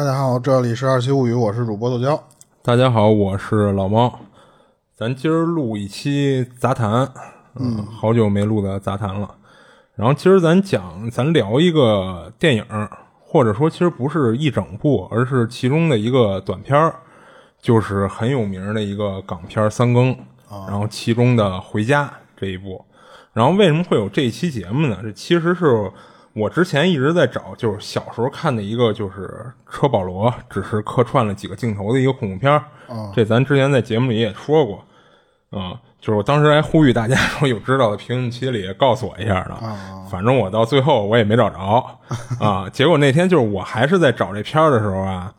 大家好，这里是二七物语，我是主播豆椒。大家好，我是老猫。咱今儿录一期杂谈，嗯，好久没录的杂谈了。然后今儿咱讲，咱聊一个电影，或者说其实不是一整部，而是其中的一个短片儿，就是很有名的一个港片《三更》，然后其中的《回家》这一部。然后为什么会有这一期节目呢？这其实是。我之前一直在找，就是小时候看的一个，就是车保罗，只是客串了几个镜头的一个恐怖片这咱之前在节目里也说过，啊，就是我当时还呼吁大家说有知道的评论区里告诉我一下的。反正我到最后我也没找着 啊。结果那天就是我还是在找这片的时候啊，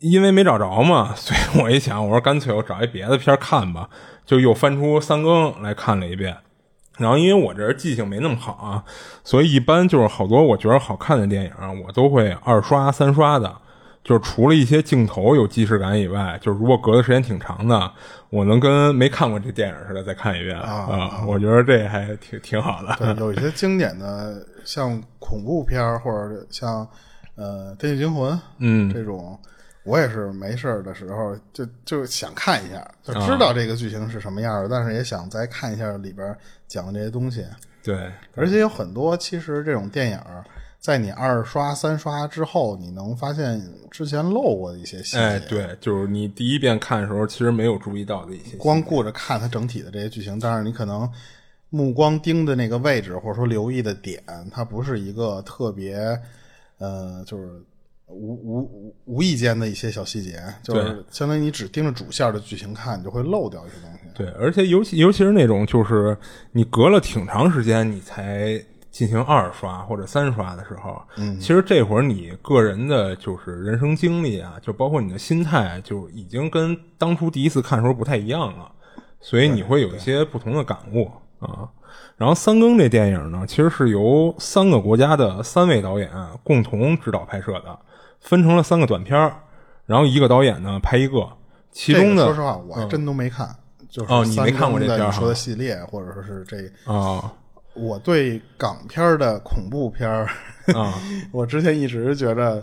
因为没找着嘛，所以我一想，我说干脆我找一别的片看吧，就又翻出三更来看了一遍。然后，因为我这人记性没那么好啊，所以一般就是好多我觉得好看的电影，我都会二刷、三刷的。就是除了一些镜头有即视感以外，就是如果隔的时间挺长的，我能跟没看过这电影似的再看一遍啊。我觉得这还挺挺好的。对，有一些经典的，像恐怖片或者像呃《电锯惊魂》嗯这种。我也是没事儿的时候就就想看一下，就知道这个剧情是什么样的，但是也想再看一下里边讲的这些东西。对，而且有很多其实这种电影，在你二刷三刷之后，你能发现之前漏过的一些细节。哎，对，就是你第一遍看的时候，其实没有注意到的一些。光顾着看它整体的这些剧情，但是你可能目光盯的那个位置，或者说留意的点，它不是一个特别，呃，就是。无无无无意间的一些小细节，就是相当于你只盯着主线的剧情看，你就会漏掉一些东西。对，而且尤其尤其是那种，就是你隔了挺长时间你才进行二刷或者三刷的时候，嗯，其实这会儿你个人的就是人生经历啊，就包括你的心态，就已经跟当初第一次看的时候不太一样了，所以你会有一些不同的感悟啊。然后三更这电影呢，其实是由三个国家的三位导演共同指导拍摄的。分成了三个短片然后一个导演呢拍一个，其中的说实话我还真都没看，就是哦你没看过这片说的系列或者说是这啊，我对港片的恐怖片啊，我之前一直觉得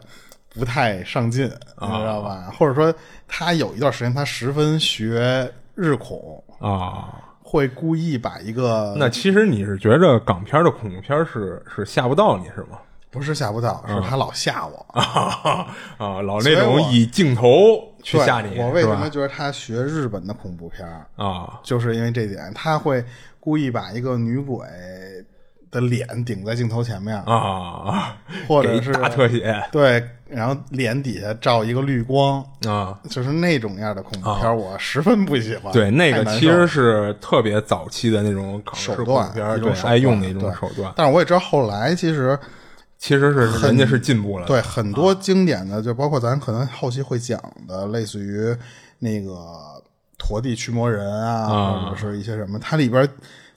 不太上进，你知道吧？或者说他有一段时间他十分学日恐啊，会故意把一个那其实你是觉着港片的恐怖片是是吓不到你是吗？不是吓不到，是他老吓我 啊，老那种以镜头去吓你。我为什么觉得他学日本的恐怖片啊？就是因为这点，他会故意把一个女鬼的脸顶在镜头前面啊，或者是大特写，对，然后脸底下照一个绿光啊，就是那种样的恐怖片，我十分不喜欢。对，那个其实是特别早期的那种手段，一种爱用的一种手段。但是我也知道后来其实。其实是人家是进步了，对很多经典的，就包括咱可能后期会讲的，类似于那个陀地驱魔人啊，或者是一些什么，它里边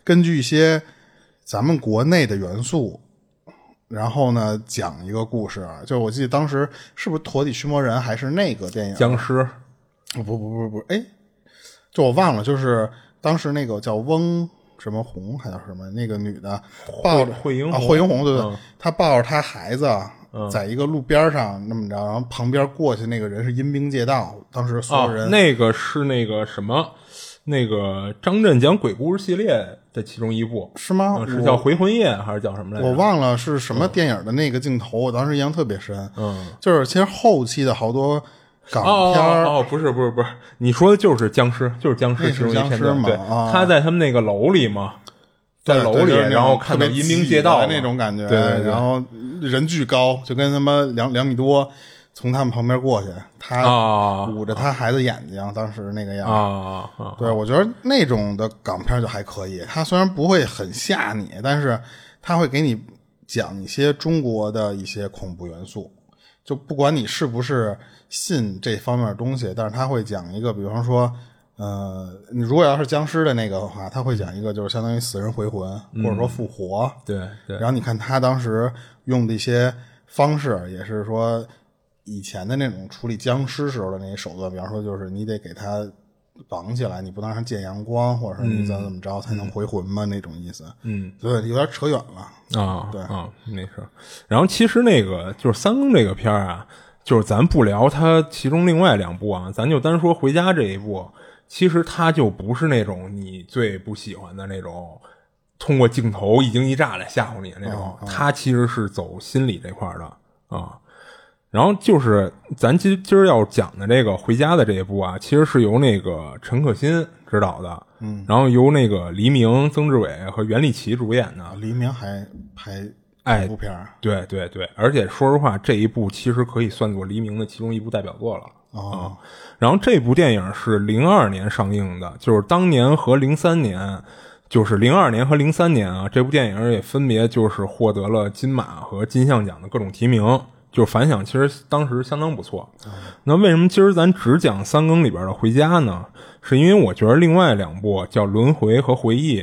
根据一些咱们国内的元素，然后呢讲一个故事。就我记得当时是不是陀地驱魔人还是那个电影僵尸？不不不不不，哎，就我忘了，就是当时那个叫翁。什么红还叫什么？那个女的抱着惠英红，惠英红对对，她抱着她孩子，在一个路边上那么着，然后旁边过去那个人是阴兵借道，当时所有人那个是那个什么，那个张震讲鬼故事系列的其中一部是吗？是叫回魂夜还是叫什么来着？我忘了是什么电影的那个镜头，我当时印象特别深。嗯，就是其实后期的好多。港片哦，不是不是不是，你说的就是僵尸，就是僵尸，是僵尸嘛？对，他在他们那个楼里嘛，在楼里，然后看到阴兵借道那种感觉，对对对，然后人巨高，就跟他妈两两米多，从他们旁边过去，他捂着他孩子眼睛，当时那个样啊，对我觉得那种的港片就还可以，他虽然不会很吓你，但是他会给你讲一些中国的一些恐怖元素。就不管你是不是信这方面的东西，但是他会讲一个，比方说，呃，你如果要是僵尸的那个的话，他会讲一个，就是相当于死人回魂，或者说复活。对对。然后你看他当时用的一些方式，也是说以前的那种处理僵尸时候的那些手段，比方说，就是你得给他绑起来，你不能让他见阳光，或者说你怎么怎么着才能回魂嘛，那种意思。嗯，对，有点扯远了。啊，对啊，没事。然后其实那个就是三更这个片儿啊，就是咱不聊他其中另外两部啊，咱就单说《回家》这一部，其实它就不是那种你最不喜欢的那种，通过镜头一惊一乍来吓唬你的那种，它其实是走心理这块的啊。然后就是咱今今儿要讲的这个《回家》的这一部啊，其实是由那个陈可辛执导的，嗯，然后由那个黎明、曾志伟和袁立奇主演的。黎明还拍哎部片儿对对对，而且说实话，这一部其实可以算作黎明的其中一部代表作了啊。然后这部电影是零二年上映的，就是当年和零三年，就是零二年和零三年啊，这部电影也分别就是获得了金马和金像奖的各种提名。就是反响其实当时相当不错。那为什么今儿咱只讲三更里边的《回家》呢？是因为我觉得另外两部叫《轮回》和《回忆》，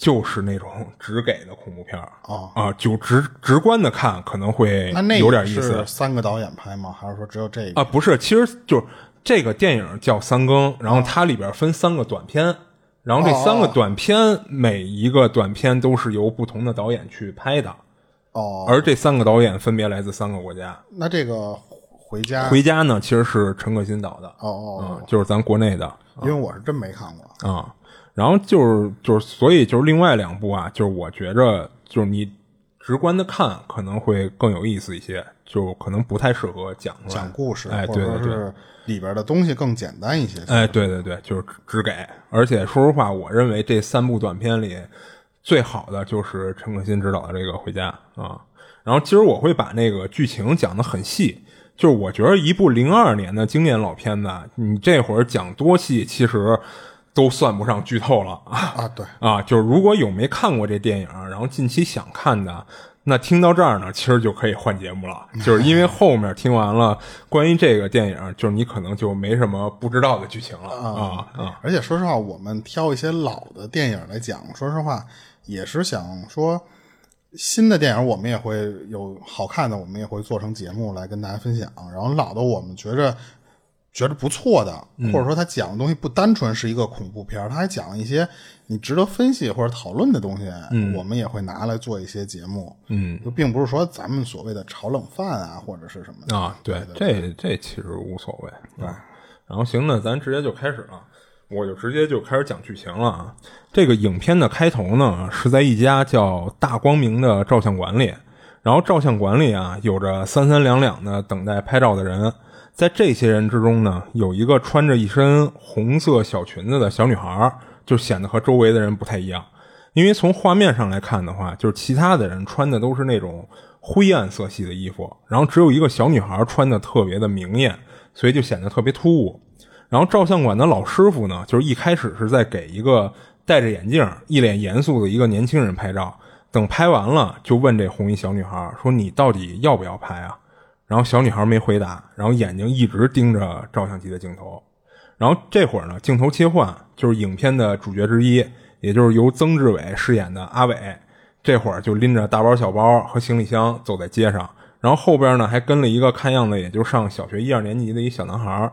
就是那种只给的恐怖片儿啊啊，就直直观的看可能会有点意思是三个导演拍吗？还是说只有这个啊。不是，其实就是这个电影叫《三更》，然后它里边分三个短片，然后这三个短片每一个短片都是由不同的导演去拍的。哦，而这三个导演分别来自三个国家。那这个回家回家呢，其实是陈可辛导的。哦哦，嗯，就是咱国内的。因为我是真没看过啊。然后就是就是，所以就是另外两部啊，就是我觉着就是你直观的看可能会更有意思一些，就可能不太适合讲讲故事，哎，对对对，里边的东西更简单一些。哎，对对对，就是只给。而且说实话，我认为这三部短片里。最好的就是陈可辛执导的这个《回家》啊，然后其实我会把那个剧情讲的很细，就是我觉得一部零二年的经典老片子，你这会儿讲多细，其实都算不上剧透了啊。对 啊，就是如果有没看过这电影，然后近期想看的，那听到这儿呢，其实就可以换节目了，就是因为后面听完了关于这个电影，就是你可能就没什么不知道的剧情了啊啊。而且说实话，我们挑一些老的电影来讲，说实话。也是想说，新的电影我们也会有好看的，我们也会做成节目来跟大家分享。然后老的我们觉着觉得不错的，或者说他讲的东西不单纯是一个恐怖片，他还讲一些你值得分析或者讨论的东西，我们也会拿来做一些节目。嗯，就并不是说咱们所谓的炒冷饭啊，或者是什么的啊。对，这这其实无所谓。对，然后行，那咱直接就开始了。我就直接就开始讲剧情了啊！这个影片的开头呢，是在一家叫大光明的照相馆里，然后照相馆里啊，有着三三两两的等待拍照的人，在这些人之中呢，有一个穿着一身红色小裙子的小女孩，就显得和周围的人不太一样，因为从画面上来看的话，就是其他的人穿的都是那种灰暗色系的衣服，然后只有一个小女孩穿的特别的明艳，所以就显得特别突兀。然后照相馆的老师傅呢，就是一开始是在给一个戴着眼镜、一脸严肃的一个年轻人拍照。等拍完了，就问这红衣小女孩说：“你到底要不要拍啊？”然后小女孩没回答，然后眼睛一直盯着照相机的镜头。然后这会儿呢，镜头切换，就是影片的主角之一，也就是由曾志伟饰演的阿伟，这会儿就拎着大包小包和行李箱走在街上。然后后边呢，还跟了一个看样子也就上小学一二年级的一小男孩。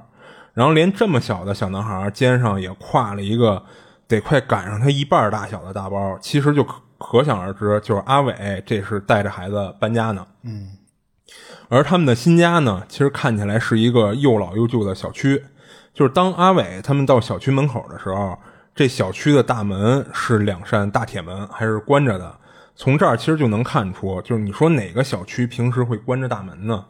然后连这么小的小男孩肩上也挎了一个得快赶上他一半大小的大包，其实就可可想而知，就是阿伟这是带着孩子搬家呢。嗯，而他们的新家呢，其实看起来是一个又老又旧的小区。就是当阿伟他们到小区门口的时候，这小区的大门是两扇大铁门，还是关着的。从这儿其实就能看出，就是你说哪个小区平时会关着大门呢？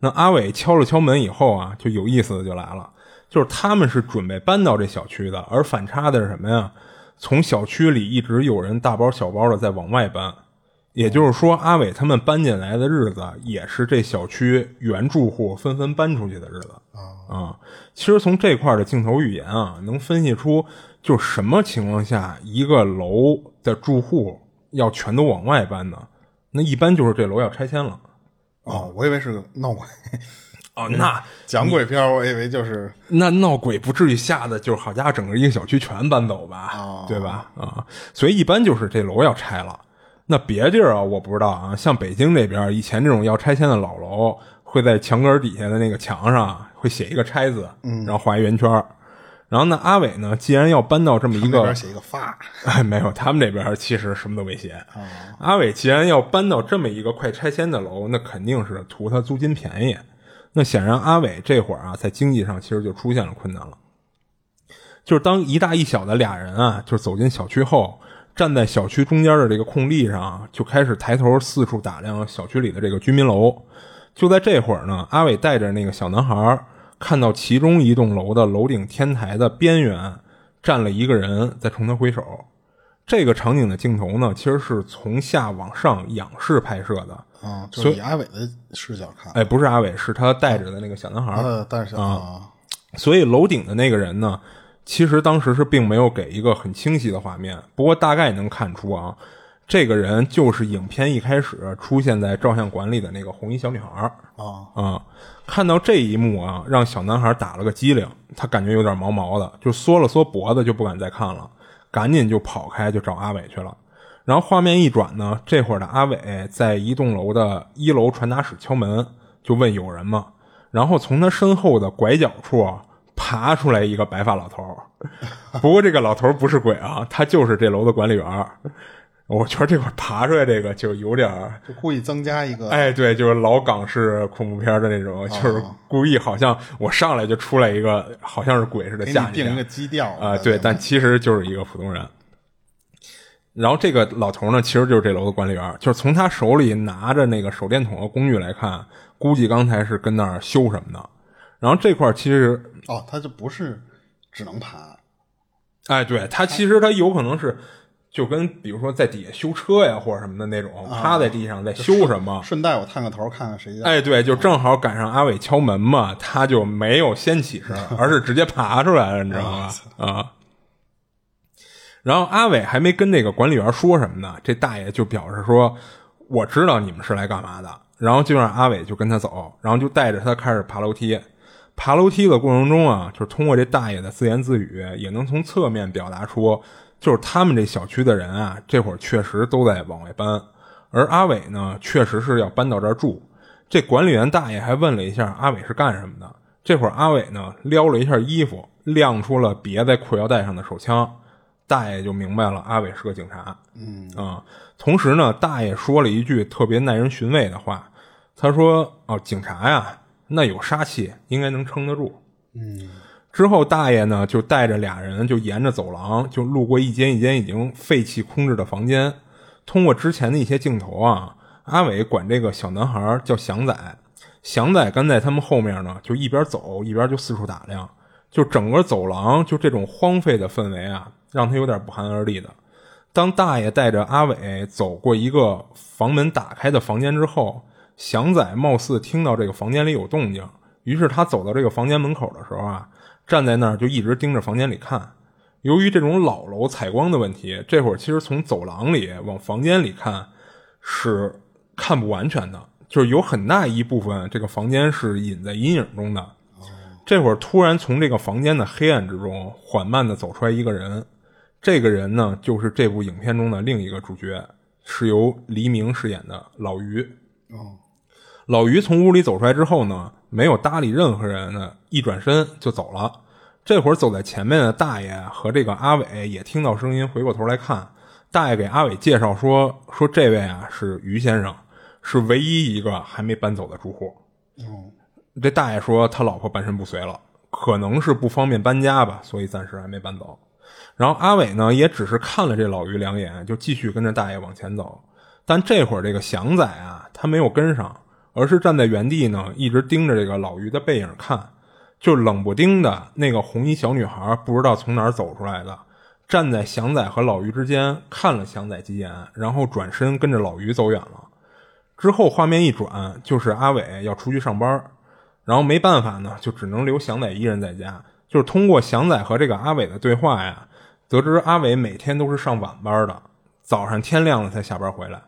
那阿伟敲了敲门以后啊，就有意思的就来了。就是他们是准备搬到这小区的，而反差的是什么呀？从小区里一直有人大包小包的在往外搬，也就是说，阿伟他们搬进来的日子，也是这小区原住户纷纷搬出去的日子啊。其实从这块的镜头语言啊，能分析出，就什么情况下一个楼的住户要全都往外搬呢？那一般就是这楼要拆迁了。哦，我以为是个闹鬼。哦，那 讲鬼片，我以为就是那闹鬼，不至于吓得就是好家伙，整个一个小区全搬走吧，对吧？啊，所以一般就是这楼要拆了。那别地儿啊，我不知道啊。像北京这边，以前这种要拆迁的老楼，会在墙根底下的那个墙上会写一个“拆”字，然后画一圆圈。然后呢，阿伟呢，既然要搬到这么一个，写一个“发 ”，哎，没有，他们这边其实什么都没写。阿伟既然要搬到这么一个快拆迁的楼，那肯定是图他租金便宜。那显然阿伟这会儿啊，在经济上其实就出现了困难了。就是当一大一小的俩人啊，就是走进小区后，站在小区中间的这个空地上，就开始抬头四处打量小区里的这个居民楼。就在这会儿呢，阿伟带着那个小男孩，看到其中一栋楼的楼顶天台的边缘站了一个人，在冲他挥手。这个场景的镜头呢，其实是从下往上仰视拍摄的。啊，就是以阿伟的视角看，哎，不是阿伟，是他带着的那个小男孩。呃，但是啊，所以楼顶的那个人呢，其实当时是并没有给一个很清晰的画面，不过大概能看出啊，这个人就是影片一开始出现在照相馆里的那个红衣小女孩。啊啊，看到这一幕啊，让小男孩打了个激灵，他感觉有点毛毛的，就缩了缩脖子，就不敢再看了，赶紧就跑开，就找阿伟去了。然后画面一转呢，这会儿的阿伟在一栋楼的一楼传达室敲门，就问有人吗？然后从他身后的拐角处爬出来一个白发老头不过这个老头不是鬼啊，他就是这楼的管理员我觉得这块爬出来这个就有点就故意增加一个，哎，对，就是老港式恐怖片的那种，就是故意好像我上来就出来一个好像是鬼似的吓你，定一个基调啊，对，但其实就是一个普通人。然后这个老头呢，其实就是这楼的管理员，就是从他手里拿着那个手电筒的工具来看，估计刚才是跟那儿修什么的。然后这块其实哦，他就不是只能爬，哎，对他其实他有可能是就跟比如说在底下修车呀或者什么的那种，趴在地上在修什么。顺带我探个头看看谁家。哎，对，就正好赶上阿伟敲门嘛，他就没有先起身，而是直接爬出来了，你知道吗？啊。然后阿伟还没跟那个管理员说什么呢，这大爷就表示说：“我知道你们是来干嘛的。”然后就让阿伟就跟他走，然后就带着他开始爬楼梯。爬楼梯的过程中啊，就是通过这大爷的自言自语，也能从侧面表达出，就是他们这小区的人啊，这会儿确实都在往外搬，而阿伟呢，确实是要搬到这儿住。这管理员大爷还问了一下阿伟是干什么的。这会儿阿伟呢，撩了一下衣服，亮出了别在裤腰带上的手枪。大爷就明白了，阿伟是个警察。嗯啊，同时呢，大爷说了一句特别耐人寻味的话，他说：“哦，警察呀，那有杀气，应该能撑得住。”嗯。之后，大爷呢就带着俩人就沿着走廊，就路过一间一间已经废弃空置的房间。通过之前的一些镜头啊，阿伟管这个小男孩叫祥仔，祥仔跟在他们后面呢，就一边走一边就四处打量，就整个走廊就这种荒废的氛围啊。让他有点不寒而栗的。当大爷带着阿伟走过一个房门打开的房间之后，祥仔貌似听到这个房间里有动静，于是他走到这个房间门口的时候啊，站在那儿就一直盯着房间里看。由于这种老楼采光的问题，这会儿其实从走廊里往房间里看是看不完全的，就是有很大一部分这个房间是隐在阴影中的。这会儿突然从这个房间的黑暗之中缓慢地走出来一个人。这个人呢，就是这部影片中的另一个主角，是由黎明饰演的老于。哦，老于从屋里走出来之后呢，没有搭理任何人呢，一转身就走了。这会儿走在前面的大爷和这个阿伟也听到声音，回过头来看。大爷给阿伟介绍说：“说这位啊是于先生，是唯一一个还没搬走的住户。”哦，这大爷说他老婆半身不遂了，可能是不方便搬家吧，所以暂时还没搬走。然后阿伟呢，也只是看了这老于两眼，就继续跟着大爷往前走。但这会儿这个祥仔啊，他没有跟上，而是站在原地呢，一直盯着这个老于的背影看。就冷不丁的那个红衣小女孩，不知道从哪儿走出来的，站在祥仔和老于之间，看了祥仔几眼，然后转身跟着老于走远了。之后画面一转，就是阿伟要出去上班，然后没办法呢，就只能留祥仔一人在家。就是通过祥仔和这个阿伟的对话呀。得知阿伟每天都是上晚班的，早上天亮了才下班回来。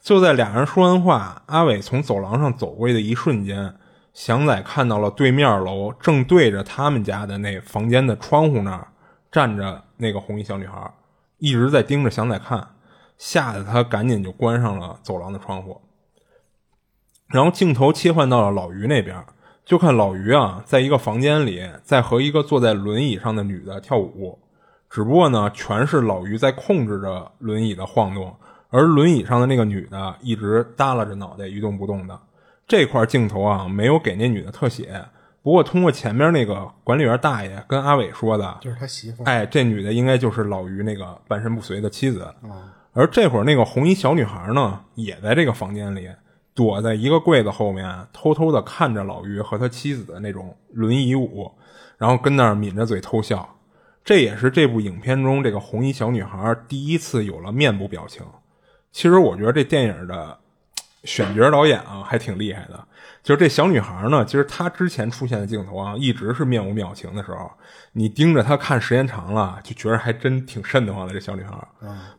就在俩人说完话，阿伟从走廊上走过去的一瞬间，祥仔看到了对面楼正对着他们家的那房间的窗户那儿站着那个红衣小女孩，一直在盯着祥仔看，吓得他赶紧就关上了走廊的窗户。然后镜头切换到了老于那边，就看老于啊，在一个房间里在和一个坐在轮椅上的女的跳舞。只不过呢，全是老于在控制着轮椅的晃动，而轮椅上的那个女的一直耷拉着脑袋一动不动的。这块镜头啊没有给那女的特写，不过通过前面那个管理员大爷跟阿伟说的，就是他媳妇儿。哎，这女的应该就是老于那个半身不遂的妻子。而这会儿那个红衣小女孩呢，也在这个房间里躲在一个柜子后面，偷偷的看着老于和他妻子的那种轮椅舞，然后跟那儿抿着嘴偷笑。这也是这部影片中这个红衣小女孩第一次有了面部表情。其实我觉得这电影的选角导演啊还挺厉害的。就是这小女孩呢，其实她之前出现的镜头啊，一直是面无表情的时候，你盯着她看时间长了，就觉得还真挺瘆得慌的。这小女孩，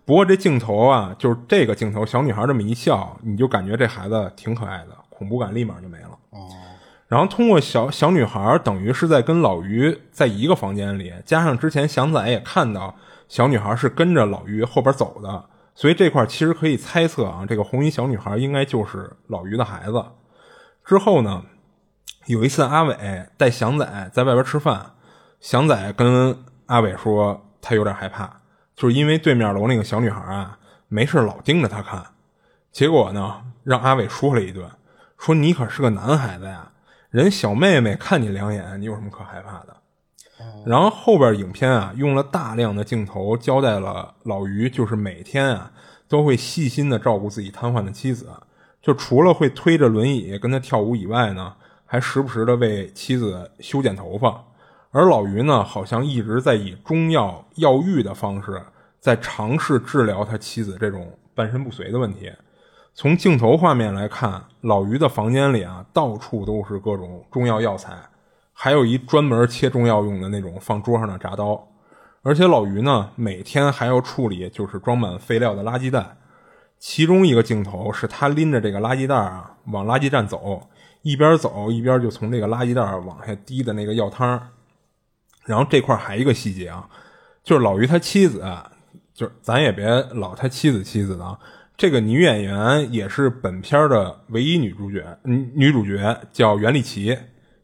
不过这镜头啊，就是这个镜头，小女孩这么一笑，你就感觉这孩子挺可爱的，恐怖感立马就没了。哦，然后通过小小女孩，等于是在跟老于在一个房间里，加上之前祥仔也看到小女孩是跟着老于后边走的，所以这块其实可以猜测啊，这个红衣小女孩应该就是老于的孩子。之后呢，有一次阿伟带祥仔在外边吃饭，祥仔跟阿伟说他有点害怕，就是因为对面楼那个小女孩啊，没事老盯着他看，结果呢让阿伟说了一顿，说你可是个男孩子呀，人小妹妹看你两眼，你有什么可害怕的？然后后边影片啊用了大量的镜头交代了老于，就是每天啊都会细心的照顾自己瘫痪的妻子。就除了会推着轮椅跟他跳舞以外呢，还时不时的为妻子修剪头发。而老于呢，好像一直在以中药药浴的方式，在尝试治疗他妻子这种半身不遂的问题。从镜头画面来看，老于的房间里啊，到处都是各种中药药材，还有一专门切中药用的那种放桌上的铡刀。而且老于呢，每天还要处理就是装满废料的垃圾袋。其中一个镜头是他拎着这个垃圾袋啊，往垃圾站走，一边走一边就从这个垃圾袋往下滴的那个药汤。然后这块还一个细节啊，就是老于他妻子，就是咱也别老他妻子妻子的啊，这个女演员也是本片的唯一女主角，女女主角叫袁立奇。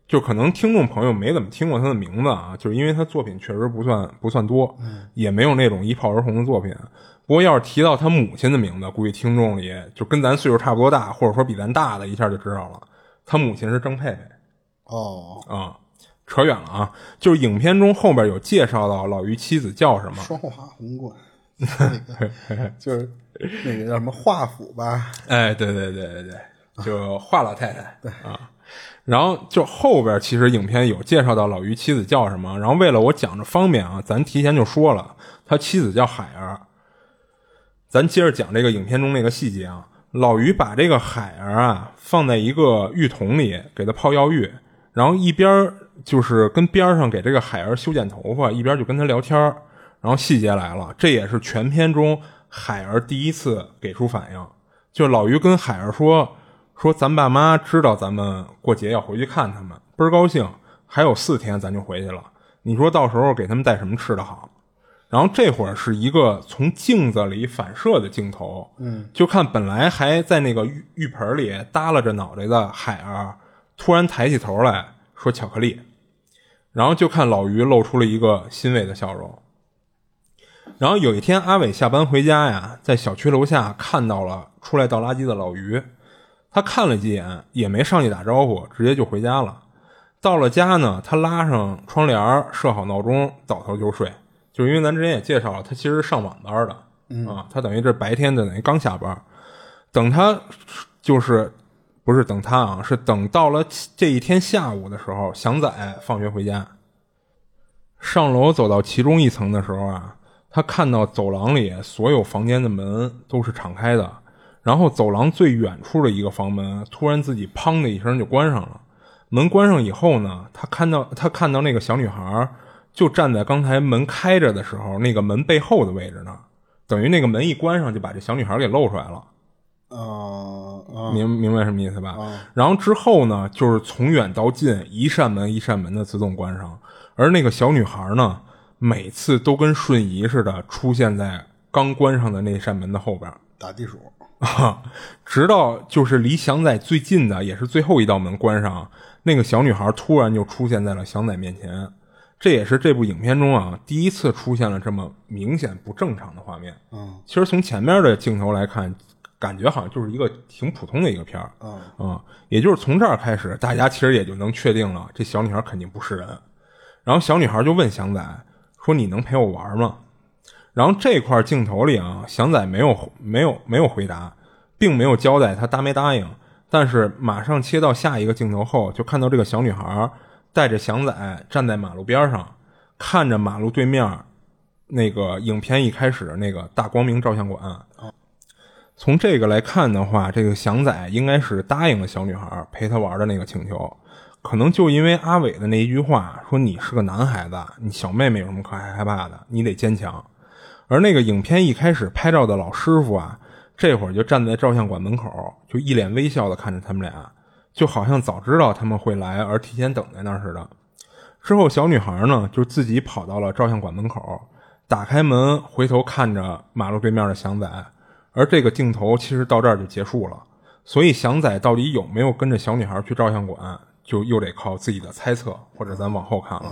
就可能听众朋友没怎么听过他的名字啊，就是因为他作品确实不算不算多，也没有那种一炮而红的作品。不过要是提到他母亲的名字，估计听众里就跟咱岁数差不多大，或者说比咱大的，一下就知道了。他母亲是郑佩佩。哦，啊，扯远了啊！就是影片中后边有介绍到老于妻子叫什么？双华红冠，那 个就是那个叫什么华府吧？哎，对对对对对，就华老太太。对啊，然后就后边其实影片有介绍到老于妻子叫什么，然后为了我讲着方便啊，咱提前就说了，他妻子叫海儿。咱接着讲这个影片中那个细节啊，老于把这个海儿啊放在一个浴桶里给他泡药浴，然后一边就是跟边上给这个海儿修剪头发，一边就跟他聊天然后细节来了，这也是全片中海儿第一次给出反应，就老于跟海儿说说咱爸妈知道咱们过节要回去看他们，倍儿高兴，还有四天咱就回去了，你说到时候给他们带什么吃的好？然后这会儿是一个从镜子里反射的镜头，嗯，就看本来还在那个浴浴盆里耷拉着脑袋的海儿，突然抬起头来说巧克力，然后就看老于露出了一个欣慰的笑容。然后有一天阿伟下班回家呀，在小区楼下看到了出来倒垃圾的老于，他看了几眼也没上去打招呼，直接就回家了。到了家呢，他拉上窗帘，设好闹钟，倒头就睡。就是因为咱之前也介绍了，他其实上晚班的啊，他等于这白天的等于刚下班，等他就是不是等他啊，是等到了这一天下午的时候，祥仔放学回家，上楼走到其中一层的时候啊，他看到走廊里所有房间的门都是敞开的，然后走廊最远处的一个房门突然自己砰的一声就关上了，门关上以后呢，他看到他看到那个小女孩。就站在刚才门开着的时候，那个门背后的位置呢，等于那个门一关上，就把这小女孩给露出来了。啊，明明白什么意思吧？然后之后呢，就是从远到近，一扇门一扇门的自动关上，而那个小女孩呢，每次都跟瞬移似的出现在刚关上的那扇门的后边打地鼠啊，直到就是离祥仔最近的，也是最后一道门关上，那个小女孩突然就出现在了祥仔面前。这也是这部影片中啊第一次出现了这么明显不正常的画面。嗯，其实从前面的镜头来看，感觉好像就是一个挺普通的一个片儿嗯啊，也就是从这儿开始，大家其实也就能确定了，这小女孩肯定不是人。然后小女孩就问祥仔说：“你能陪我玩吗？”然后这块镜头里啊，祥仔没有没有没有回答，并没有交代他答没答应。但是马上切到下一个镜头后，就看到这个小女孩带着祥仔站在马路边上，看着马路对面那个影片一开始那个大光明照相馆。从这个来看的话，这个祥仔应该是答应了小女孩陪他玩的那个请求。可能就因为阿伟的那一句话，说你是个男孩子，你小妹妹有什么可害害怕的？你得坚强。而那个影片一开始拍照的老师傅啊，这会儿就站在照相馆门口，就一脸微笑的看着他们俩，就好像早知道他们会来而提前等在那儿似的。之后，小女孩呢就自己跑到了照相馆门口，打开门，回头看着马路对面的祥仔。而这个镜头其实到这儿就结束了。所以，祥仔到底有没有跟着小女孩去照相馆？就又得靠自己的猜测，或者咱往后看了，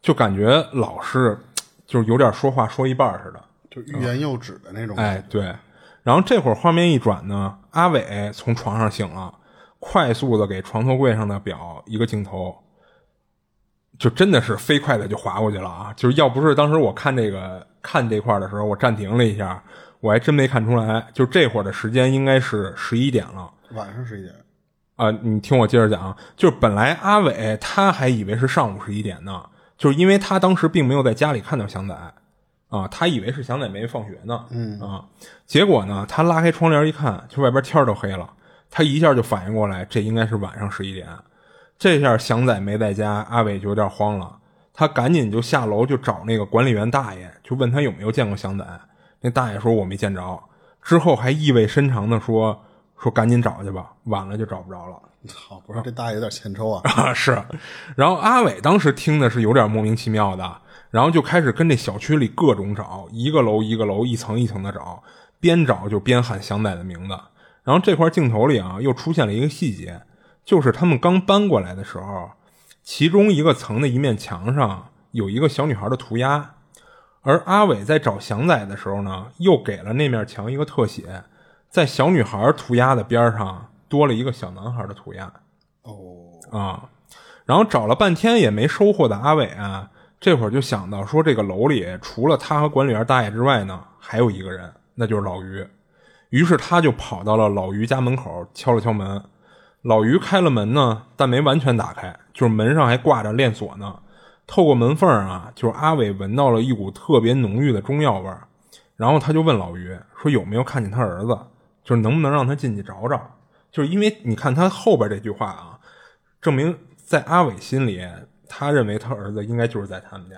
就感觉老是就是有点说话说一半似的，就欲言又止的那种。哎，对。然后这会儿画面一转呢，阿伟从床上醒了，快速的给床头柜上的表一个镜头，就真的是飞快的就划过去了啊！就是要不是当时我看这个看这块的时候，我暂停了一下，我还真没看出来，就这会儿的时间应该是十一点了，晚上十一点。啊，你听我接着讲，就是本来阿伟他还以为是上午十一点呢，就是因为他当时并没有在家里看到祥仔，啊，他以为是祥仔没放学呢，嗯啊，结果呢，他拉开窗帘一看，就外边天都黑了，他一下就反应过来，这应该是晚上十一点，这下祥仔没在家，阿伟就有点慌了，他赶紧就下楼就找那个管理员大爷，就问他有没有见过祥仔，那大爷说我没见着，之后还意味深长的说。说赶紧找去吧，晚了就找不着了。好，不是这大爷有点欠抽啊。啊，是。然后阿伟当时听的是有点莫名其妙的，然后就开始跟这小区里各种找，一个楼一个楼，一层一层的找，边找就边喊祥仔的名字。然后这块镜头里啊，又出现了一个细节，就是他们刚搬过来的时候，其中一个层的一面墙上有一个小女孩的涂鸦，而阿伟在找祥仔的时候呢，又给了那面墙一个特写。在小女孩涂鸦的边上多了一个小男孩的涂鸦，哦啊，然后找了半天也没收获的阿伟啊，这会儿就想到说，这个楼里除了他和管理员大爷之外呢，还有一个人，那就是老于。于是他就跑到了老于家门口敲了敲门，老于开了门呢，但没完全打开，就是门上还挂着链锁呢。透过门缝啊，就是阿伟闻到了一股特别浓郁的中药味儿，然后他就问老于说有没有看见他儿子。就是能不能让他进去找找？就是因为你看他后边这句话啊，证明在阿伟心里，他认为他儿子应该就是在他们家。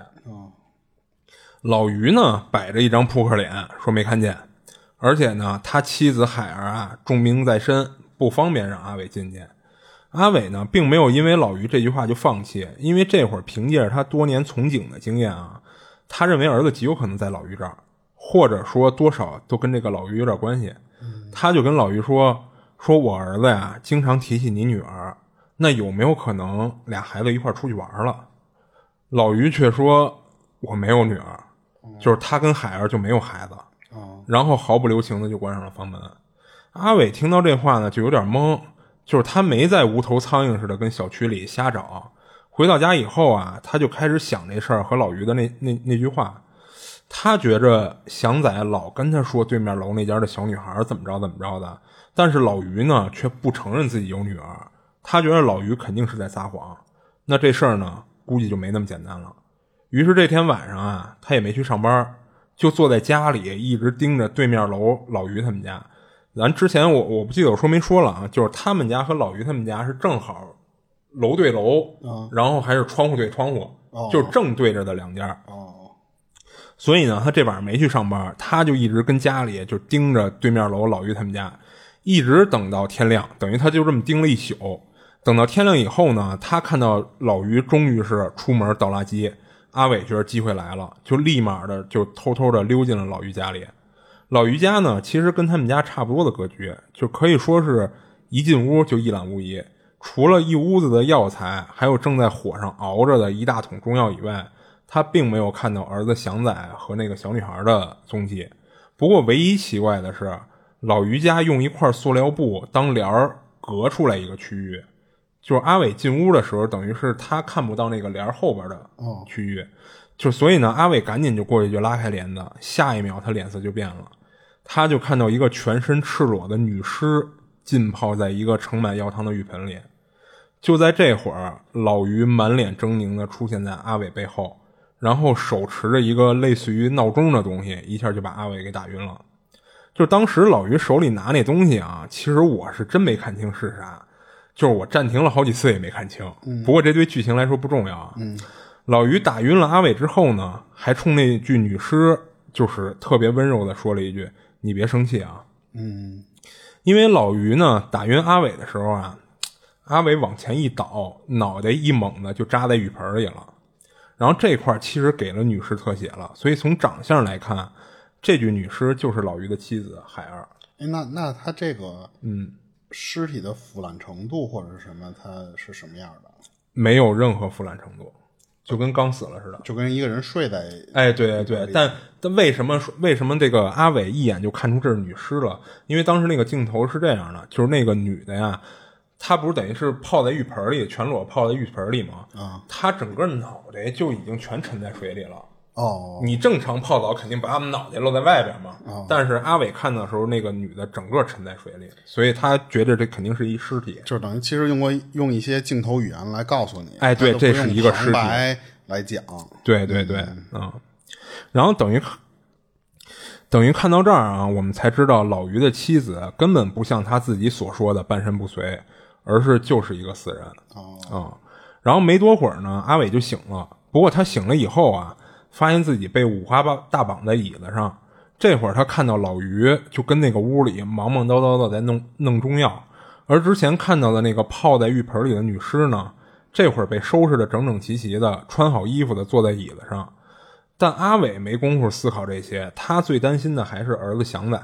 老于呢，摆着一张扑克脸，说没看见。而且呢，他妻子海儿啊，重病在身，不方便让阿伟进去。阿伟呢，并没有因为老于这句话就放弃，因为这会儿凭借着他多年从警的经验啊，他认为儿子极有可能在老于这儿，或者说多少都跟这个老于有点关系。他就跟老于说：“说我儿子呀，经常提起你女儿，那有没有可能俩孩子一块出去玩了？”老于却说：“我没有女儿，就是他跟海儿就没有孩子。”然后毫不留情的就关上了房门。阿伟听到这话呢，就有点懵，就是他没在无头苍蝇似的跟小区里瞎找。回到家以后啊，他就开始想这事儿和老于的那那那句话。他觉着祥仔老跟他说对面楼那家的小女孩怎么着怎么着的，但是老于呢却不承认自己有女儿。他觉得老于肯定是在撒谎，那这事儿呢估计就没那么简单了。于是这天晚上啊，他也没去上班，就坐在家里一直盯着对面楼老于他们家。咱之前我我不记得我说没说了啊，就是他们家和老于他们家是正好楼对楼，然后还是窗户对窗户，就是正对着的两家。哦所以呢，他这晚上没去上班，他就一直跟家里就盯着对面楼老于他们家，一直等到天亮，等于他就这么盯了一宿。等到天亮以后呢，他看到老于终于是出门倒垃圾，阿伟觉得机会来了，就立马的就偷偷的溜进了老于家里。老于家呢，其实跟他们家差不多的格局，就可以说是一进屋就一览无遗，除了一屋子的药材，还有正在火上熬着的一大桶中药以外。他并没有看到儿子祥仔和那个小女孩的踪迹。不过，唯一奇怪的是，老于家用一块塑料布当帘儿隔出来一个区域，就是阿伟进屋的时候，等于是他看不到那个帘儿后边的区域，就所以呢，阿伟赶紧就过去就拉开帘子，下一秒他脸色就变了，他就看到一个全身赤裸的女尸浸泡在一个盛满药汤的浴盆里。就在这会儿，老于满脸狰狞的出现在阿伟背后，然后手持着一个类似于闹钟的东西，一下就把阿伟给打晕了。就当时老于手里拿那东西啊，其实我是真没看清是啥，就是我暂停了好几次也没看清。不过这对剧情来说不重要啊。老于打晕了阿伟之后呢，还冲那具女尸就是特别温柔的说了一句：“你别生气啊。”嗯，因为老于呢打晕阿伟的时候啊，阿伟往前一倒，脑袋一猛的就扎在浴盆里了。然后这块其实给了女尸特写了，所以从长相来看，这具女尸就是老于的妻子海儿。哎，那那他这个嗯，尸体的腐烂程度或者是什么，它是什么样的？没有任何腐烂程度，就跟刚死了似的。就跟一个人睡在哎，对对对，但但为什么说为什么这个阿伟一眼就看出这是女尸了？因为当时那个镜头是这样的，就是那个女的呀，她不是等于是泡在浴盆里，全裸泡在浴盆里吗？啊，她整个脑袋就已经全沉在水里了。哦，你正常泡澡肯定把他们脑袋露在外边嘛，但是阿伟看到的时候，那个女的整个沉在水里，所以他觉得这肯定是一尸体。就是等于其实用过用一些镜头语言来告诉你，哎对这是一个用尸体。来讲。对对对，嗯，然后等于等于看到这儿啊，我们才知道老于的妻子根本不像他自己所说的半身不遂，而是就是一个死人。哦，啊、然后没多会儿呢，阿伟就醒了。不过他醒了以后啊，发现自己被五花八大绑在椅子上。这会儿他看到老于就跟那个屋里忙忙叨叨的在弄弄中药，而之前看到的那个泡在浴盆里的女尸呢，这会儿被收拾的整整齐齐的，穿好衣服的坐在椅子上。但阿伟没工夫思考这些，他最担心的还是儿子祥仔，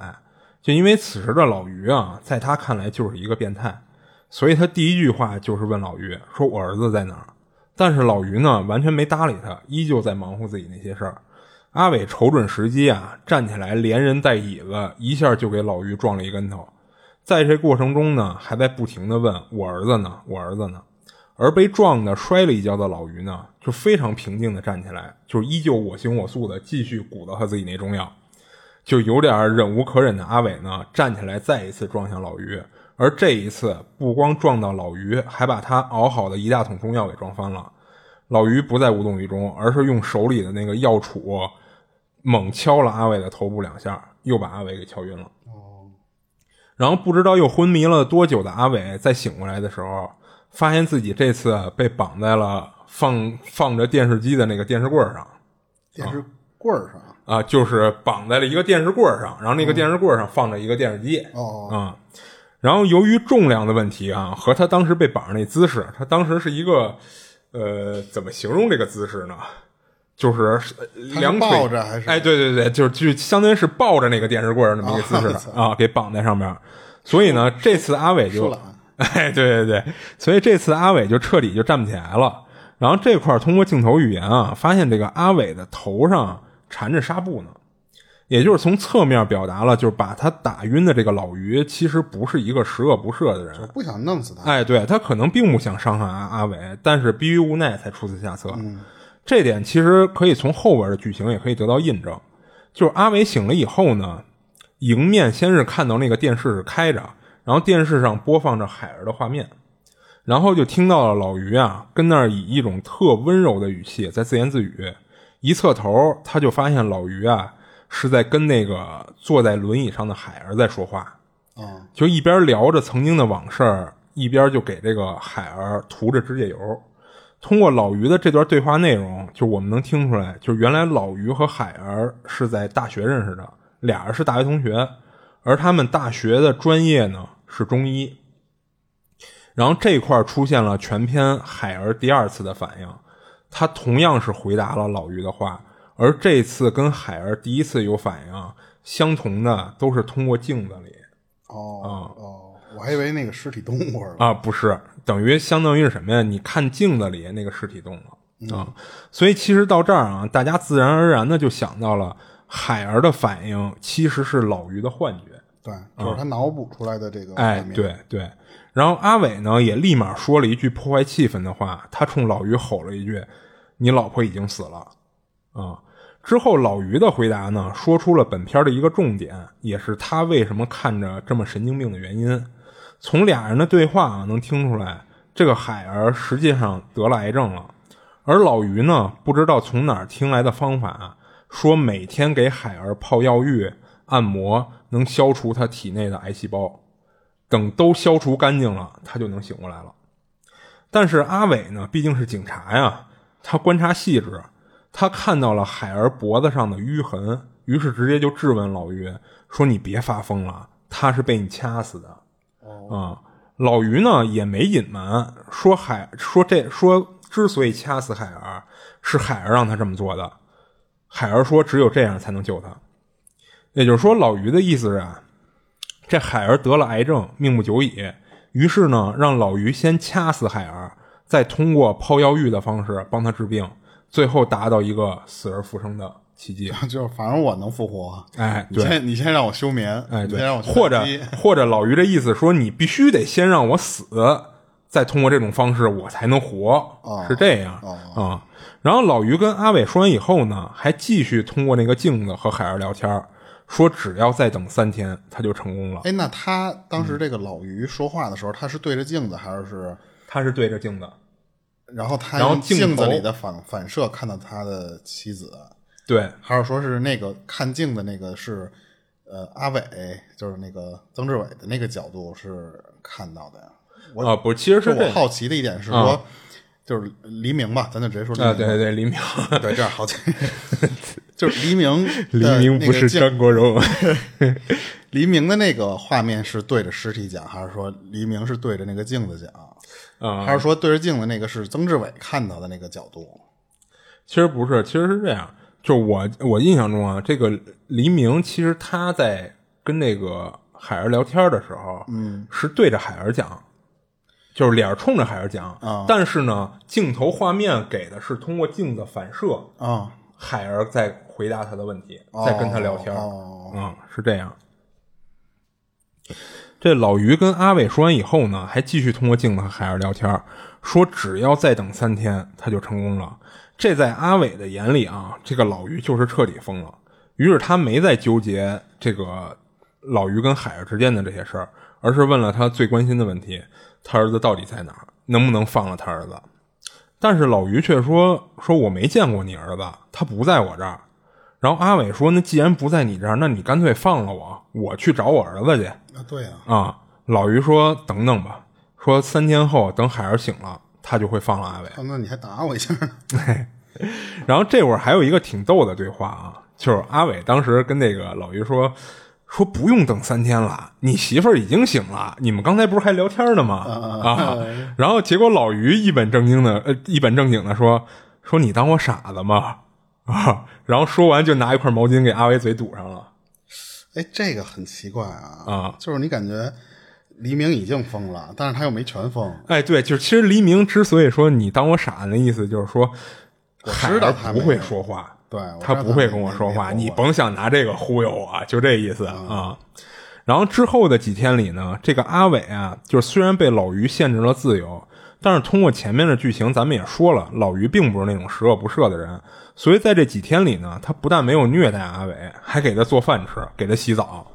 就因为此时的老于啊，在他看来就是一个变态，所以他第一句话就是问老于说：“我儿子在哪儿？”但是老于呢，完全没搭理他，依旧在忙活自己那些事儿。阿伟瞅准时机啊，站起来连人带椅子，一下就给老于撞了一跟头。在这过程中呢，还在不停的问我儿子呢，我儿子呢。而被撞的摔了一跤的老于呢，就非常平静的站起来，就依旧我行我素的继续鼓捣他自己那中药。就有点忍无可忍的阿伟呢，站起来再一次撞向老于，而这一次不光撞到老于，还把他熬好的一大桶中药给撞翻了。老于不再无动于衷，而是用手里的那个药杵猛敲了阿伟的头部两下，又把阿伟给敲晕了。然后不知道又昏迷了多久的阿伟，在醒过来的时候，发现自己这次被绑在了放放着电视机的那个电视柜上。电视柜上啊，就是绑在了一个电视柜上，然后那个电视柜上放着一个电视机，哦，啊、然后由于重量的问题啊，和他当时被绑上那姿势，他当时是一个，呃，怎么形容这个姿势呢？就是两腿抱着还是哎，对对对，就是就相当于是抱着那个电视柜儿那么一个姿势的、啊，给绑在上面。所以呢，这次阿伟就 哎，对对对，所以这次阿伟就彻底就站不起来了。然后这块儿通过镜头语言啊，发现这个阿伟的头上缠着纱布呢，也就是从侧面表达了，就是把他打晕的这个老于其实不是一个十恶不赦的人。不想弄死他。哎，对他可能并不想伤害阿阿伟，但是逼于无奈才出此下策。这点其实可以从后边的剧情也可以得到印证。就是阿伟醒了以后呢，迎面先是看到那个电视是开着，然后电视上播放着海儿的画面，然后就听到了老于啊跟那儿以一种特温柔的语气在自言自语。一侧头，他就发现老于啊是在跟那个坐在轮椅上的海儿在说话。啊，就一边聊着曾经的往事儿，一边就给这个海儿涂着指甲油。通过老于的这段对话内容，就我们能听出来，就原来老于和海儿是在大学认识的，俩人是大学同学，而他们大学的专业呢是中医。然后这块儿出现了全篇海儿第二次的反应，他同样是回答了老于的话，而这次跟海儿第一次有反应相同的，都是通过镜子里。哦哦，我还以为那个尸体动物了。啊，不是，等于相当于是什么呀？你看镜子里那个尸体动了啊，所以其实到这儿啊，大家自然而然的就想到了海儿的反应其实是老于的幻觉对，就是他脑补出来的这个画哎，面。对对。然后阿伟呢也立马说了一句破坏气氛的话，他冲老于吼了一句：“你老婆已经死了。”啊。之后老于的回答呢，说出了本片的一个重点，也是他为什么看着这么神经病的原因。从俩人的对话啊，能听出来，这个海儿实际上得了癌症了，而老于呢，不知道从哪儿听来的方法，说每天给海儿泡药浴、按摩，能消除他体内的癌细胞。等都消除干净了，他就能醒过来了。但是阿伟呢，毕竟是警察呀，他观察细致，他看到了海儿脖子上的淤痕，于是直接就质问老于说：“你别发疯了，他是被你掐死的。”啊，老于呢也没隐瞒，说海说这说之所以掐死海儿，是海儿让他这么做的。海儿说只有这样才能救他，也就是说，老于的意思是啊，这海儿得了癌症，命不久矣。于是呢，让老于先掐死海儿，再通过泡药浴的方式帮他治病，最后达到一个死而复生的奇迹。就是反正我能复活。哎，你对，先你先让我休眠，哎，对。你先让我，去或者打击。或者老于这意思说，你必须得先让我死，再通过这种方式我才能活，哦是这样啊、然后老于跟阿伟说完以后呢，还继续通过那个镜子和海儿聊天儿，说只要再等三天，他就成功了。哎，那他当嗯时这个老于说话的时候，他是对着镜子，还是？他是对着镜子，然后他然后用镜子里的反反射看到他的妻子，对，还是说是那个看镜的那个是呃阿伟，就是那个曾志伟的那个角度是看到的呀？我啊，不，其实是我好奇的一点是说，就是黎明吧，咱就直接说黎啊，明。对对对，黎明，对，这样好奇，就是黎明 黎明不是张国荣，黎明的那个画面是对着尸体讲，还是说黎明是对着那个镜子讲，啊，还是说对着镜子那个是曾志伟看到的那个角度？其实不是，其实是这样，就我我印象中啊，这个黎明其实他在跟那个海儿聊天的时候，嗯，是对着海儿讲，就是脸冲着海儿讲，啊但是呢，镜头画面给的是通过镜子反射，啊，海儿在回答他的问题，在跟他聊天，哦嗯，是这样。这老于跟阿伟说完以后呢，还继续通过镜子和海儿聊天，说只要再等三天，他就成功了。这在阿伟的眼里啊，这个老于就是彻底疯了。于是他没再纠结这个老于跟海儿之间的这些事儿，而是问了他最关心的问题：他儿子到底在哪儿？能不能放了他儿子？但是老于却说：“说我没见过你儿子，他不在我这儿。”然后阿伟说：“那既然不在你这儿，那你干脆放了我，我去找我儿子去。”啊，对呀、啊，老于说：“等等吧，说三天后等海儿醒了，他就会放了阿伟。啊，那你还打我一下呢？”然后这会儿还有一个挺逗的对话啊，就是阿伟当时跟那个老于说：“说不用等三天了，你媳妇儿已经醒了，你们刚才不是还聊天呢吗？啊，然后结果老于一本正经的呃一本正经的说：“说你当我傻子吗？”啊，然后说完就拿一块毛巾给阿伟嘴堵上了。哎，这个很奇怪啊，啊就是你感觉黎明已经疯了，但是他又没全疯。哎，对，就是其实黎明之所以说你当我傻子的意思，就是说我知道他不会说话，对，他不会跟我说话，你甭想拿这个忽悠我，就这意思啊。然后之后的几天里呢，这个阿伟啊，就是虽然被老于限制了自由，但是通过前面的剧情，咱们也说了，老于并不是那种十恶不赦的人，所以在这几天里呢，他不但没有虐待阿伟，还给他做饭吃，给他洗澡，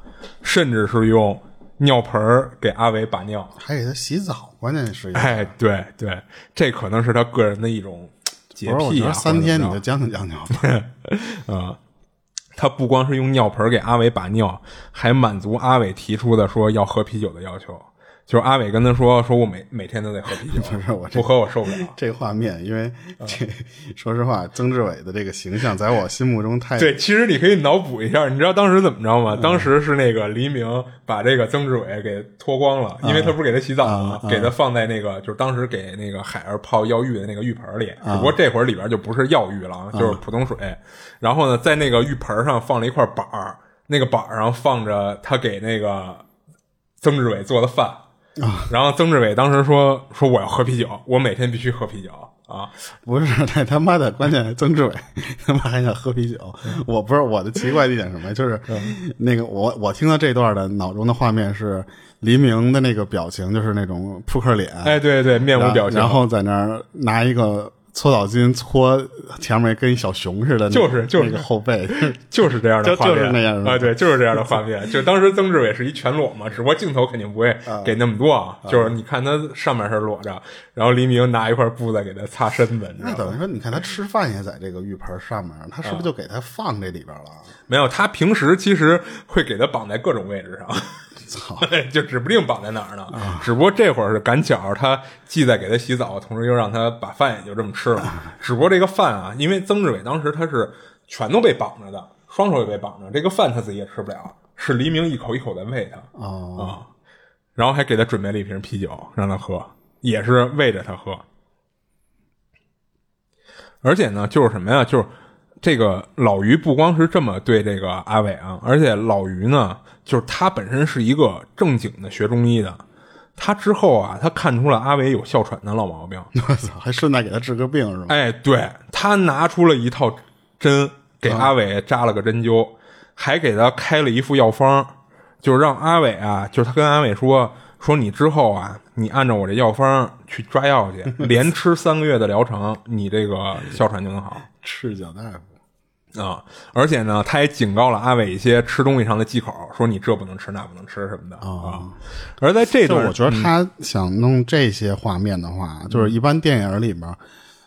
甚至是用尿盆儿给阿伟把尿。还给他洗澡，关键是哎，对对，这可能是他个人的一种洁癖啊。三天你就将就将就吧。啊、他不光是用尿盆给阿伟把尿，还满足阿伟提出的说要喝啤酒的要求。就是阿伟跟他说：“说我每每天都得喝啤酒，不是我不喝我受不了。这画面，因为这 说实话，曾志伟的这个形象在我心目中太对，其实你可以脑补一下，你知道当时怎么着吗？当时是那个黎明把这个曾志伟给脱光了，因为他不是给他洗澡吗？给他放在那个就是当时给那个海儿泡药浴的那个浴盆里，只不过这会儿里边就不是药浴了，啊，就是普通水。然后呢，在那个浴盆上放了一块板儿，那个板儿上放着他给那个曾志伟做的饭。然后曾志伟当时说说我要喝啤酒，我每天必须喝啤酒啊。不是，那他妈的，关键曾志伟他妈还想喝啤酒。我不是我的奇怪的一点什么，就是那个我我听到这段的脑中的画面是黎明的那个表情，就是那种扑克脸，哎，对对，面无表情，然后在那儿拿一个。搓澡巾搓前面跟小熊似的，就是就是那个后背，就是这样的画面，就是那样啊，对，就是这样的画面。就当时曾志伟是一全裸嘛，只不过镜头肯定不会给那么多啊。就是你看他上面是裸着，然后黎明拿一块布在给他擦身子。那等于说，你看他吃饭也在这个浴盆上面，他是不是就给他放这里边了？没有，他平时其实会给他绑在各种位置上。操，就指不定绑在哪儿呢。只不过这会儿是赶巧，他既在给他洗澡，同时又让他把饭也就这么吃了。只不过这个饭啊，因为曾志伟当时他是全都被绑着的，双手也被绑着，这个饭他自己也吃不了，是黎明一口一口的喂他啊，然后还给他准备了一瓶啤酒让他喝，也是喂着他喝。而且呢，就是什么呀？就是这个老于不光是这么对这个阿伟啊，而且老于呢。就是他本身是一个正经的学中医的，他之后啊，他看出了阿伟有哮喘的老毛病，我操，还顺带给他治个病是吗？哎，对他拿出了一套针给阿伟扎了个针灸，还给他开了一副药方，就是让阿伟啊，就是他跟阿伟说说你之后啊，你按照我这药方去抓药去，连吃三个月的疗程，你这个哮喘就能好。赤脚大夫。啊！而且呢，他也警告了阿伟一些吃东西上的忌口，说你这不能吃，那不能吃什么的啊。而在这段，我觉得他想弄这些画面的话，就是一般电影里边，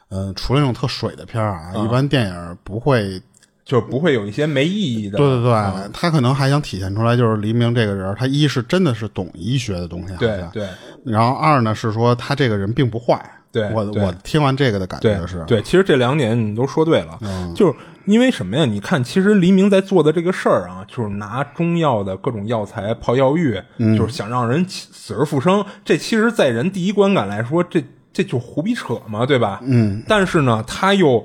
呃，除了那种特水的片儿啊，一般电影不会，就不会有一些没意义的。对对对，他可能还想体现出来，就是黎明这个人，他一是真的是懂医学的东西，对对。然后二呢是说他这个人并不坏。对我我听完这个的感觉是，对，其实这两点你都说对了，就是。因为什么呀？你看，其实黎明在做的这个事儿啊，就是拿中药的各种药材泡药浴，就是想让人死而复生。这其实，在人第一观感来说，这这就胡逼扯嘛，对吧？嗯。但是呢，他又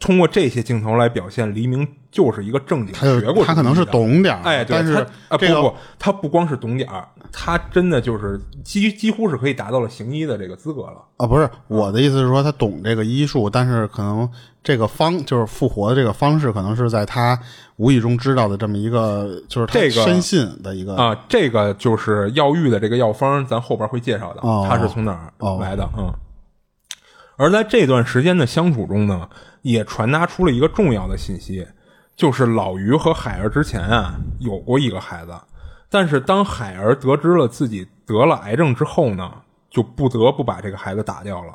通过这些镜头来表现黎明就是一个正经学过，他可能是懂点儿，哎，但是啊，不不，他不光是懂点儿。他真的就是几几乎是可以达到了行医的这个资格了啊！不是我的意思是说，他懂这个医术，但是可能这个方就是复活的这个方式，可能是在他无意中知道的这么一个，就是这个深信的一个啊，这个就是药浴的这个药方，咱后边会介绍的，他是从哪儿来的嗯。而在这段时间的相处中呢，也传达出了一个重要的信息，就是老于和海儿之前啊有过一个孩子。但是当海儿得知了自己得了癌症之后呢，就不得不把这个孩子打掉了。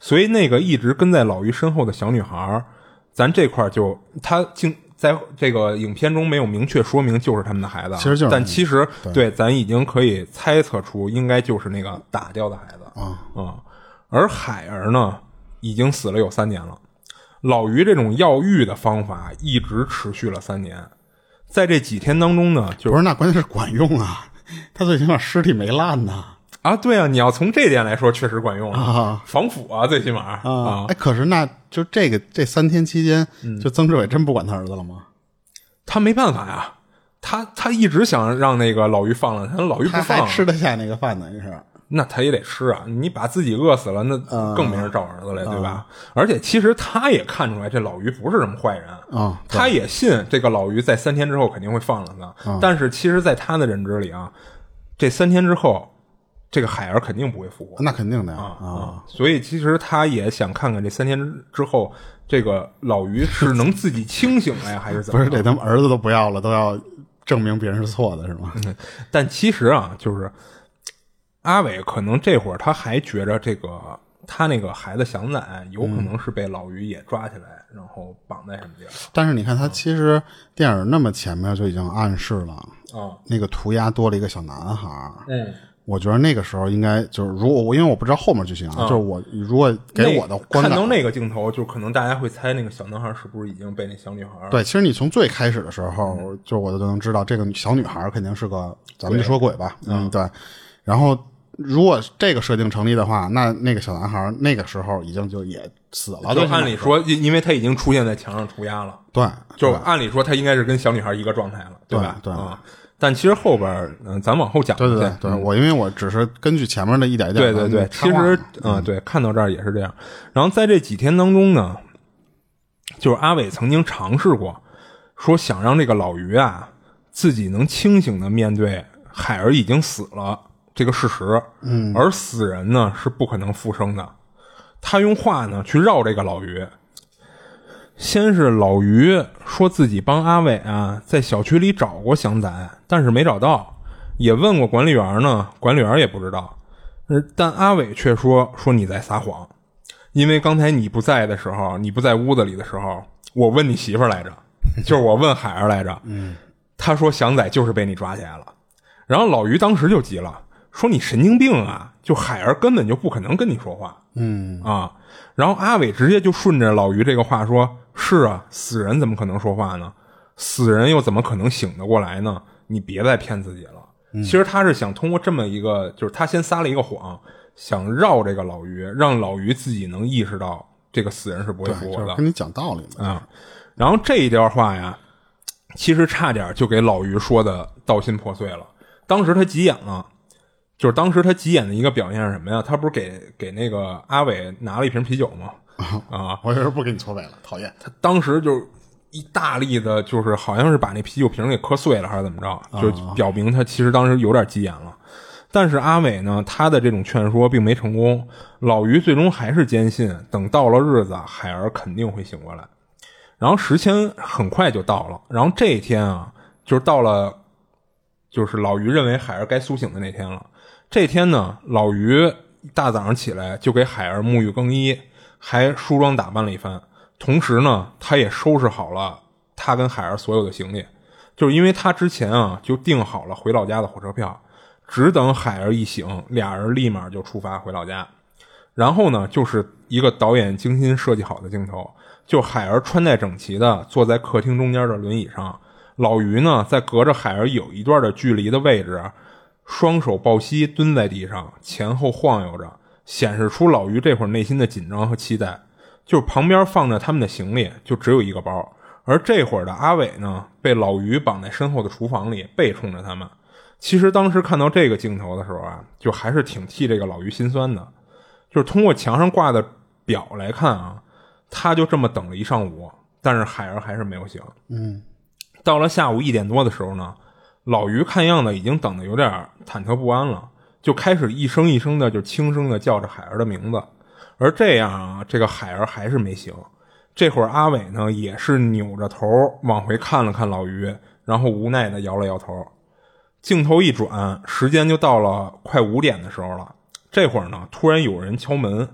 所以那个一直跟在老于身后的小女孩，咱这块就她竟在这个影片中没有明确说明就是他们的孩子，其实就是，但其实对咱已经可以猜测出应该就是那个打掉的孩子啊啊。而海儿呢，已经死了有三年了。老于这种药浴的方法一直持续了三年。在这几天当中呢，就不是那关键是管用啊，他最起码尸体没烂呐。啊，对啊，你要从这点来说，确实管用啊，防腐啊，最起码啊，哎，可是那就这个这三天期间，就曾志伟真不管他儿子了吗？他没办法呀，他他一直想让那个老于放了他，老于不放，吃得下那个饭呢，是。那他也得吃啊！你把自己饿死了，那更没人找儿子了，对吧？而且其实他也看出来这老于不是什么坏人啊，他也信这个老于在三天之后肯定会放了他。但是其实，在他的认知里啊，这三天之后，这个海儿肯定不会复活。那肯定的啊啊！所以其实他也想看看这三天之后，这个老于是能自己清醒了呀，还是怎么？不是，得他们儿子都不要了，都要证明别人是错的，是吗？但其实啊，就是。阿伟可能这会儿他还觉着这个他那个孩子想奶，有可能是被老于也抓起来，然后绑在什么地儿。但是你看，他其实电影那么前面就已经暗示了啊，那个涂鸦多了一个小男孩。嗯，我觉得那个时候应该就是，如果我因为我不知道后面剧情啊，就是我如果给我的看到那个镜头，就可能大家会猜那个小男孩是不是已经被那小女孩。对，其实你从最开始的时候，就我就能知道这个小女孩肯定是个，咱们就说鬼吧。嗯，对，然后。如果这个设定成立的话，那那个小男孩那个时候已经就也死了。就按理说，因因为他已经出现在墙上涂鸦了。对，就按理说他应该是跟小女孩一个状态了，对吧？对啊。但其实后边儿，嗯、咱往后讲对对去对对，我因为我只是根据前面的一点一点的对对对，其实嗯、对，看到这儿也是这样。然后在这几天当中呢，就是阿伟曾经尝试过，说想让这个老于啊自己能清醒的面对海儿已经死了这个事实，嗯，而死人呢是不可能复生的。他用话呢去绕这个老于。先是老于说自己帮阿伟啊在小区里找过祥仔，但是没找到，也问过管理员呢，管理员也不知道。呃但阿伟却说说你在撒谎，因为刚才你不在的时候，你不在屋子里的时候，我问你媳妇来着，就是我问海儿来着，嗯，他说祥仔就是被你抓起来了，然后老于当时就急了，说你神经病啊，就海儿根本就不可能跟你说话，嗯啊，然后阿伟直接就顺着老于这个话说：“是啊，死人怎么可能说话呢？死人又怎么可能醒得过来呢？你别再骗自己了。其实他是想通过这么一个，就是他先撒了一个谎，想绕这个老于，让老于自己能意识到这个死人是不会对，复活的就是跟你讲道理嘛。啊。然后这一段话呀，其实差点就给老于说的道心破碎了。当时他急眼了，就是当时他急眼的一个表现是什么呀？他不是给给那个阿伟拿了一瓶啤酒吗？啊，我就是不给你搓背了，讨厌。他当时就一大力的，就是好像是把那啤酒瓶给磕碎了，还是怎么着？就表明他其实当时有点急眼了。但是阿伟呢，他的这种劝说并没成功。老于最终还是坚信，等到了日子，海儿肯定会醒过来。然后时间很快就到了，然后这一天啊，就是到了，就是老于认为海儿该苏醒的那天了。这天呢，老于大早上起来就给海儿沐浴更衣，还梳妆打扮了一番。同时呢，他也收拾好了他跟海儿所有的行李，就是因为他之前啊就订好了回老家的火车票，只等海儿一醒，俩人立马就出发回老家。然后呢，就是一个导演精心设计好的镜头，就海儿穿戴整齐的坐在客厅中间的轮椅上，老于呢在隔着海儿有一段的距离的位置，双手抱膝蹲在地上，前后晃悠着，显示出老于这会儿内心的紧张和期待。就是旁边放着他们的行李，就只有一个包。而这会儿的阿伟呢，被老于绑在身后的厨房里，背冲着他们。其实当时看到这个镜头的时候啊，就还是挺替这个老于心酸的。就是通过墙上挂的表来看啊，他就这么等了一上午，但是海儿还是没有醒。嗯，到了下午一点多的时候呢，老于看样子已经等得有点忐忑不安了，就开始一声一声的就轻声的叫着海儿的名字。而这样啊，这个海儿还是没醒。这会儿阿伟呢也是扭着头往回看了看老于，然后无奈的摇了摇头。镜头一转，时间就到了快五点的时候了。这会儿呢，突然有人敲门，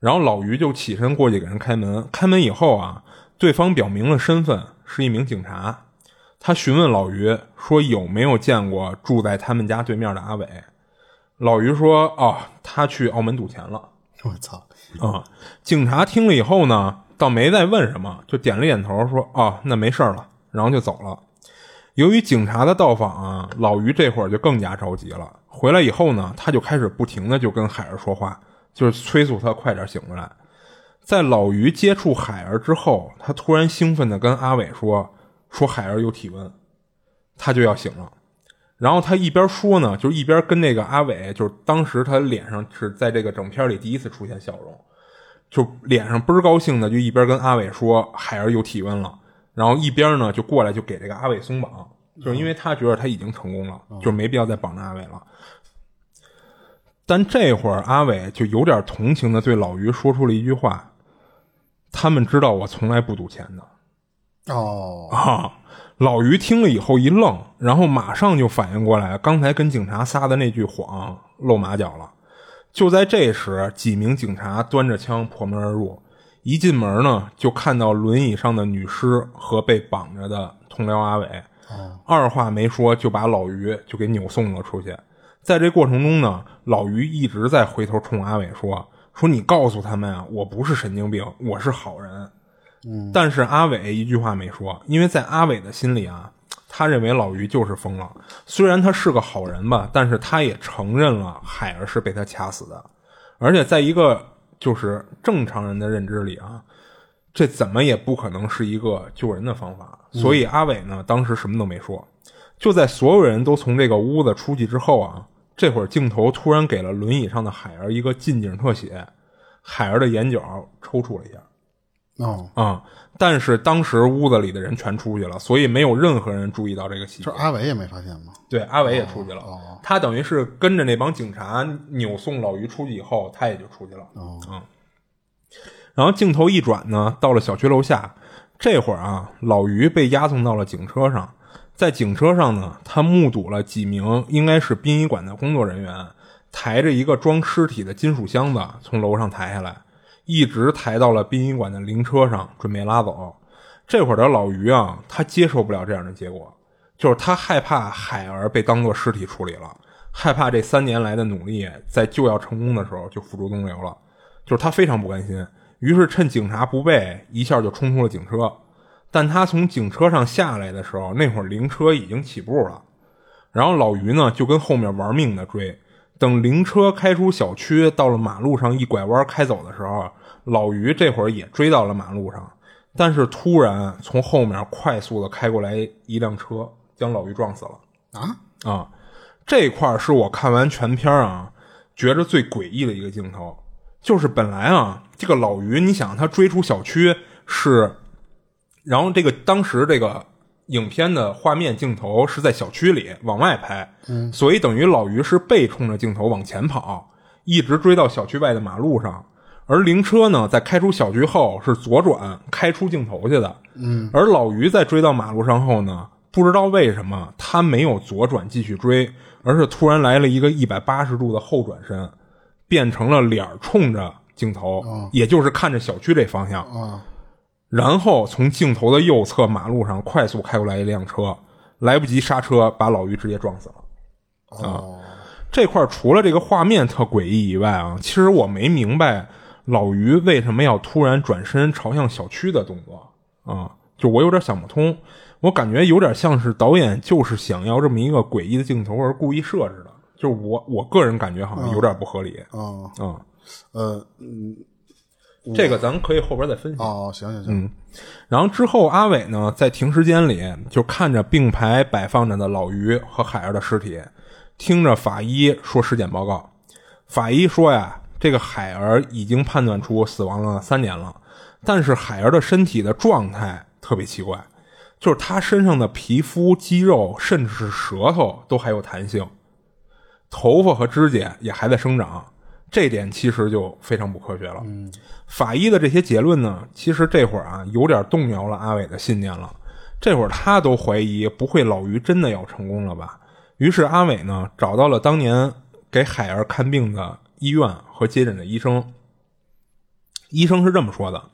然后老于就起身过去给人开门。开门以后啊，对方表明了身份，是一名警察。他询问老于说有没有见过住在他们家对面的阿伟。老于说：“哦，他去澳门赌钱了。”我操，啊、警察听了以后呢，倒没再问什么，就点了点头，说：“哦，那没事儿了。”然后就走了。由于警察的到访啊，老于这会儿就更加着急了。回来以后呢，他就开始不停的就跟海儿说话，就是催促他快点醒过来。在老于接触海儿之后，他突然兴奋的跟阿伟说：“说海儿有体温，他就要醒了。”然后他一边说呢，就一边跟那个阿伟，就是当时他脸上是在这个整片里第一次出现笑容，就脸上倍儿高兴的，就一边跟阿伟说海儿有体温了，然后一边呢就过来就给这个阿伟松绑，就是因为他觉得他已经成功了，就没必要再绑着阿伟了。但这会儿阿伟就有点同情的对老于说出了一句话：“他们知道我从来不赌钱的。”哦，啊！老于听了以后一愣，然后马上就反应过来，刚才跟警察撒的那句谎露马脚了。就在这时，几名警察端着枪破门而入，一进门呢，就看到轮椅上的女尸和被绑着的同僚阿伟。二话没说，就把老于就给扭送了出去。在这过程中呢，老于一直在回头冲阿伟说：“说你告诉他们啊，我不是神经病，我是好人。”但是阿伟一句话没说，因为在阿伟的心里啊，他认为老于就是疯了。虽然他是个好人吧，但是他也承认了海儿是被他掐死的，而且在一个就是正常人的认知里啊，这怎么也不可能是一个救人的方法。所以阿伟呢，当时什么都没说。就在所有人都从这个屋子出去之后啊，这会儿镜头突然给了轮椅上的海儿一个近景特写，海儿的眼角抽搐了一下。哦，啊、但是当时屋子里的人全出去了，所以没有任何人注意到这个细节。这。阿伟也没发现吗？对，阿伟也出去了，他等于是跟着那帮警察扭送老于出去以后，他也就出去了。哦。嗯，然后镜头一转呢，到了小区楼下，这会儿啊，老于被押送到了警车上，在警车上呢，他目睹了几名应该是殡仪馆的工作人员抬着一个装尸体的金属箱子从楼上抬下来，一直抬到了殡仪馆的灵车上，准备拉走。这会儿的老于啊，他接受不了这样的结果，就是他害怕海儿被当作尸体处理了，害怕这三年来的努力在就要成功的时候就付诸东流了，就是他非常不甘心，于是趁警察不备，一下就冲出了警车。但他从警车上下来的时候，那会儿灵车已经起步了，然后老于呢就跟后面玩命的追。等灵车开出小区，到了马路上一拐弯开走的时候，老于这会儿也追到了马路上，但是突然从后面快速的开过来一辆车，将老于撞死了。啊，啊，这块儿是我看完全片儿啊，觉着最诡异的一个镜头，就是本来啊，这个老于，你想他追出小区是，然后这个当时这个影片的画面镜头是在小区里往外拍，嗯，所以等于老于是背冲着镜头往前跑，一直追到小区外的马路上。而灵车呢，在开出小区后是左转开出镜头去的，嗯，而老于在追到马路上后呢，不知道为什么他没有左转继续追，而是突然来了一个一百八十度的后转身，变成了脸冲着镜头，也就是看着小区这方向，啊，然后从镜头的右侧马路上快速开过来一辆车，来不及刹车，把老于直接撞死了。啊，这块儿除了这个画面特诡异以外啊，其实我没明白老于为什么要突然转身朝向小区的动作啊，就我有点想不通。我感觉有点像是导演就是想要这么一个诡异的镜头而故意设置的，就是我我个人感觉好像有点不合理啊，啊、呃，嗯，这个咱们可以后边再分析。哦，行行行，然后之后，阿伟呢在停尸间里就看着并排摆放着的老于和海儿的尸体，听着法医说尸检报告。法医说呀，这个海儿已经判断出死亡了三年了，但是海儿的身体的状态特别奇怪，就是他身上的皮肤、肌肉，甚至是舌头都还有弹性，头发和指甲也还在生长，这点其实就非常不科学了。法医的这些结论呢，其实这会儿啊有点动摇了阿伟的信念了。这会儿他都怀疑不会老于真的要成功了吧？于是阿伟呢找到了当年给海儿看病的医院和接诊的医生。医生是这么说的：“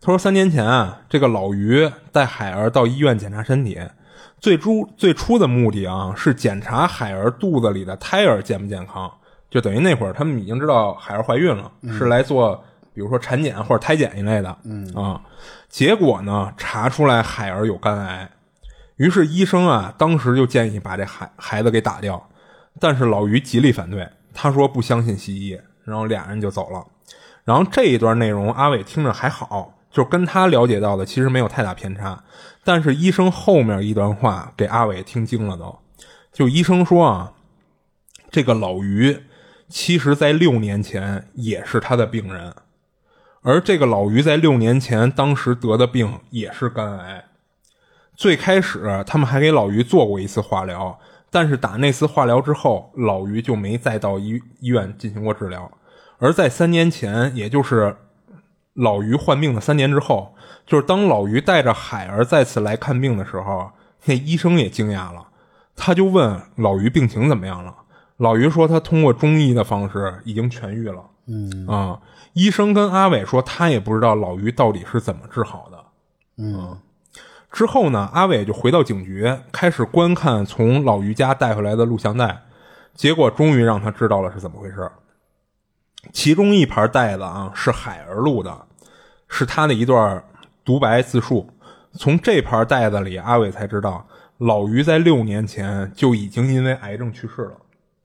他说三年前啊，这个老于带海儿到医院检查身体，最初最初的目的啊是检查海儿肚子里的胎儿健不健康，就等于那会儿他们已经知道海儿怀孕了，是来做比如说产检或者胎检一类的，嗯啊，结果呢查出来海儿有肝癌，于是医生啊当时就建议把这孩孩子给打掉，但是老于极力反对，他说不相信西医，然后俩人就走了。然后这一段内容阿伟听着还好，就跟他了解到的其实没有太大偏差，但是医生后面一段话给阿伟听惊了都，就医生说啊，这个老于其实在六年前也是他的病人，而这个老于在六年前当时得的病也是肝癌。最开始他们还给老于做过一次化疗，但是打那次化疗之后，老于就没再到医医院进行过治疗。而在三年前，也就是老于患病的三年之后，就是当老于带着海儿再次来看病的时候，那医生也惊讶了，他就问老于病情怎么样了。老于说他通过中医的方式已经痊愈了。嗯啊，医生跟阿伟说他也不知道老于到底是怎么治好的。嗯，之后呢，阿伟就回到警局，开始观看从老于家带回来的录像带，结果终于让他知道了是怎么回事。其中一盘带子啊是海儿录的，是他的一段独白自述。从这盘带子里，阿伟才知道老于在六年前就已经因为癌症去世了。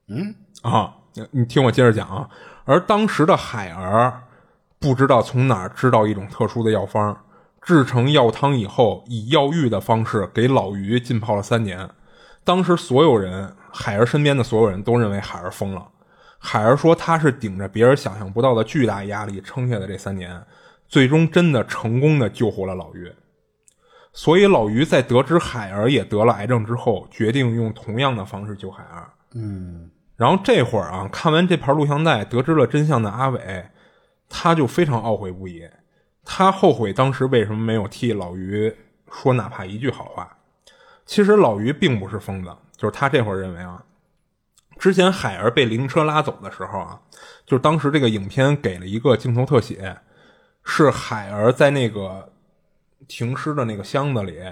嗯啊，你听我接着讲啊。而当时的海儿不知道从哪儿知道一种特殊的药方，制成药汤以后，以药浴的方式给老于浸泡了三年。当时所有人，海儿身边的所有人都认为海儿疯了。海儿说他是顶着别人想象不到的巨大压力撑下的这三年，最终真的成功的救活了老于。所以老于在得知海儿也得了癌症之后，决定用同样的方式救海儿。嗯然后这会儿啊，看完这盘录像带，得知了真相的阿伟，他就非常懊悔不已。他后悔当时为什么没有替老于说哪怕一句好话。其实老于并不是疯子，就是他这会儿认为啊，之前海儿被灵车拉走的时候啊，就是当时这个影片给了一个镜头特写，是海儿在那个停尸的那个箱子里，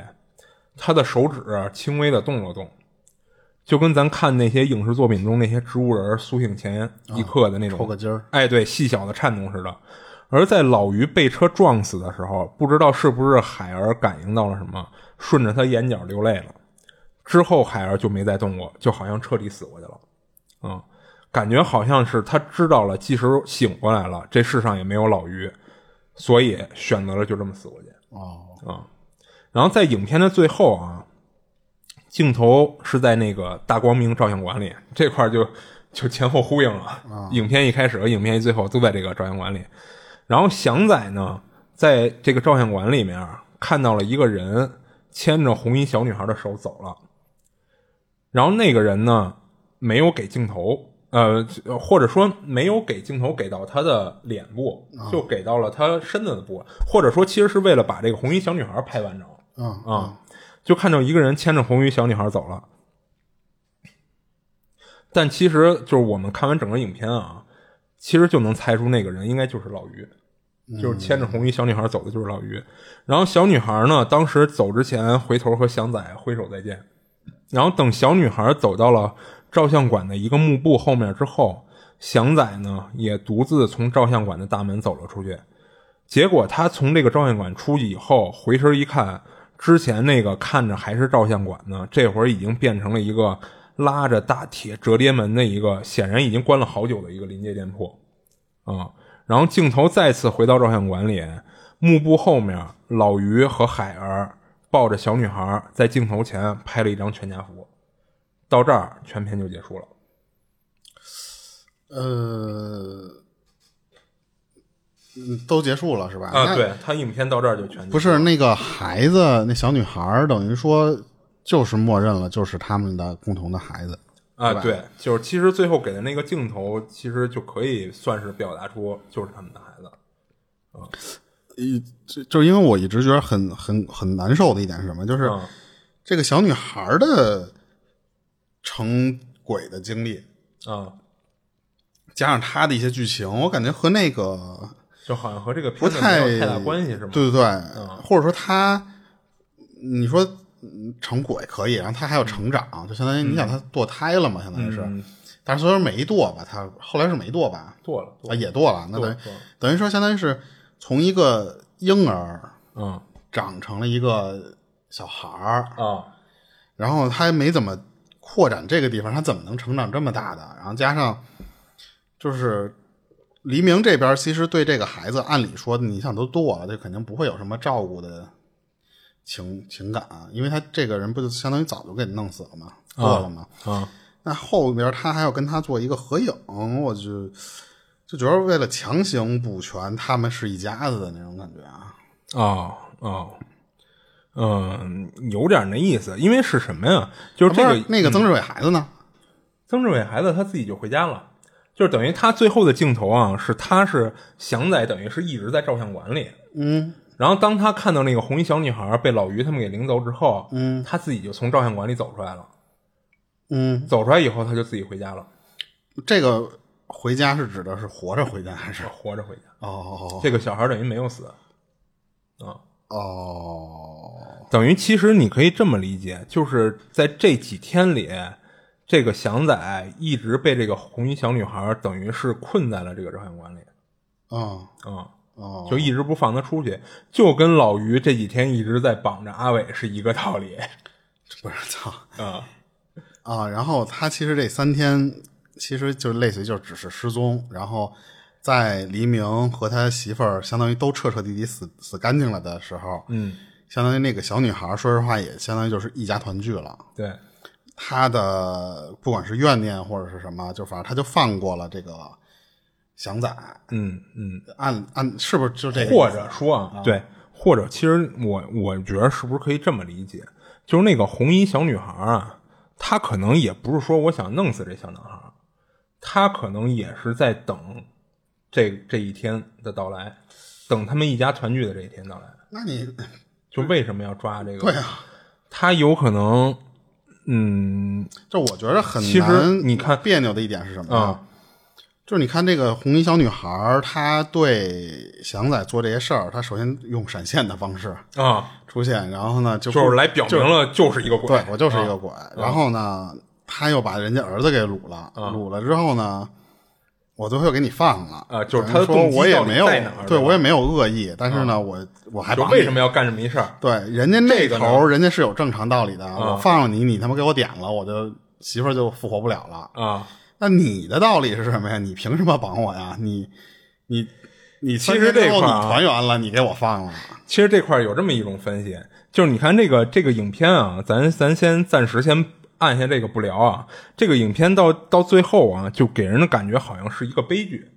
他的手指轻微的动了动。就跟咱看那些影视作品中那些植物人苏醒前一刻的那种，抽个筋儿，哎，对，细小的颤动似的。而在老于被车撞死的时候，不知道是不是海儿感应到了什么，顺着他眼角流泪了。之后海儿就没再动过，就好像彻底死过去了。嗯，感觉好像是他知道了，即使醒过来了，这世上也没有老于，所以选择了就这么死过去。哦，啊，然后在影片的最后啊，镜头是在那个大光明照相馆里，这块儿就就前后呼应了。影片一开始和影片一最后都在这个照相馆里。然后祥仔呢，在这个照相馆里面看到了一个人牵着红衣小女孩的手走了，然后那个人呢没有给镜头。呃，或者说没有给镜头给到他的脸部，就给到了他身子的部分，或者说其实是为了把这个红衣小女孩拍完整。嗯啊，就看到一个人牵着红衣小女孩走了。但其实就是我们看完整个影片啊，其实就能猜出那个人应该就是老于，就是牵着红衣小女孩走的就是老于。然后小女孩呢，当时走之前回头和祥仔挥手再见，然后等小女孩走到了照相馆的一个幕布后面之后，祥仔呢也独自从照相馆的大门走了出去。结果他从这个照相馆出去以后，回身一看，之前那个看着还是照相馆呢，这会儿已经变成了一个拉着大铁折叠门的一个，显然已经关了好久的一个临街店铺啊。然后镜头再次回到照相馆里，幕布后面，老于和海儿抱着小女孩在镜头前拍了一张全家福。到这儿，全片就结束了。呃，嗯，都结束了是吧？啊，对他影片到这儿就全不是那个孩子，那小女孩儿等于说就是默认了，就是他们的共同的孩子。啊，对，就是其实最后给的那个镜头，其实就可以算是表达出就是他们的孩子。一就就是因为我一直觉得很很很难受的一点是什么？就是嗯这个小女孩儿的成鬼的经历，啊，加上她的一些剧情，我感觉和那个就好像和这个不太有太大关系，是吗？对对对，或者说他，你说嗯成轨可以，然后他还要成长，就相当于你想他堕胎了嘛，相当于是。嗯，但是虽然没堕吧，他后来是没堕吧？堕了，也堕了，那等于等于说相当于是从一个婴儿嗯长成了一个小孩儿，啊，然后他还没怎么扩展这个地方，他怎么能成长这么大的？然后加上就是黎明这边，其实对这个孩子，按理说你想都剁了，这肯定不会有什么照顾的情情感啊，因为他这个人不就相当于早就给弄死了吗？堕了吗？啊，那后边他还要跟他做一个合影，我就就觉得为了强行补全他们是一家子的那种感觉啊。哦哦，嗯，有点那意思，因为是什么呀？就是这个那个曾志伟孩子呢？曾志伟孩子他自己就回家了，就是等于他最后的镜头啊，是他是祥仔，等于是一直在照相馆里。嗯然后当他看到那个红衣小女孩被老于他们给领走之后，嗯他自己就从照相馆里走出来了。嗯，走出来以后，他就自己回家了，这个回家是指的是活着回家还是？活着回家。哦这个小孩等于没有死，啊，哦，等于其实你可以这么理解，就是在这几天里，这个祥仔一直被这个红衣小女孩等于是困在了这个照相馆里，啊啊、哦，就一直不放他出去，就跟老于这几天一直在绑着阿伟是一个道理 不是操啊。啊！然后他其实这三天其实就类似于就只是失踪，然后在黎明和他媳妇儿相当于都彻彻底底死死干净了的时候，嗯，相当于那个小女孩，说实话也相当于就是一家团聚了。对，他的不管是怨念或者是什么，就反正他就放过了这个祥仔。嗯嗯，按按是不是就这个？或者说啊，对，或者其实我我觉得是不是可以这么理解，就是那个红衣小女孩啊，她可能也不是说我想弄死这小男孩，她可能也是在等这这一天的到来，等他们一家团聚的这一天到来。那你就为什么要抓这个？对啊，他有可能，嗯就我觉得很其实难。你看别扭的一点是什么呀？啊就是你看这个红衣小女孩，她对祥仔做这些事儿，她首先用闪现的方式啊，出现，然后呢就就是来表明了就是一个鬼，对我就是一啊个鬼。然后呢，他又把人家儿子给掳了，掳了之后呢，我最后给你放了啊就是他说我也没有对我也没有恶意，但是呢，我我还为什么要干这么一事儿？对，人家那这个呢头儿人家是有正常道理的，啊我放了你，你他妈给我点了，我就媳妇儿就复活不了了。啊，那你的道理是什么呀？你凭什么绑我呀？你你你其实这块儿啊团圆了，你给我放了，其实这块儿有这么一种分析，就是你看这个这个影片啊，咱咱先暂时先按下这个不聊啊。这个影片到到最后啊，就给人的感觉好像是一个悲剧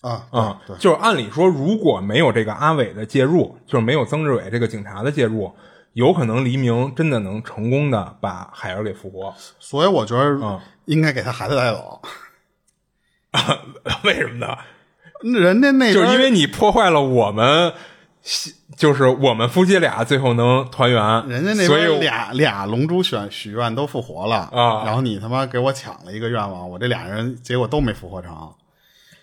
啊啊。对，就是按理说，如果没有这个阿伟的介入，就是没有曾志伟这个警察的介入，有可能黎明真的能成功的把海儿给复活。所以我觉得嗯应该给他孩子带走。为什么呢？人家那边就是因为你破坏了我们，就是我们夫妻俩最后能团圆，人家那边俩俩龙珠选许愿都复活了啊然后你他妈给我抢了一个愿望，我这俩人结果都没复活成。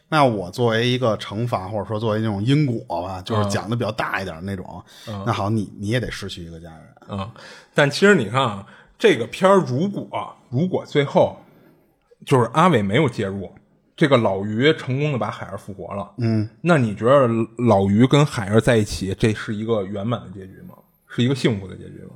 那我作为一个惩罚，或者说作为那种因果吧，就是讲的比较大一点的那种，那好，你你也得失去一个家人。嗯，但其实你看啊，这个片儿如果如果最后就是阿伟没有介入，这个老于成功的把海儿复活了，嗯，那你觉得老于跟海儿在一起，这是一个圆满的结局吗？是一个幸福的结局吗？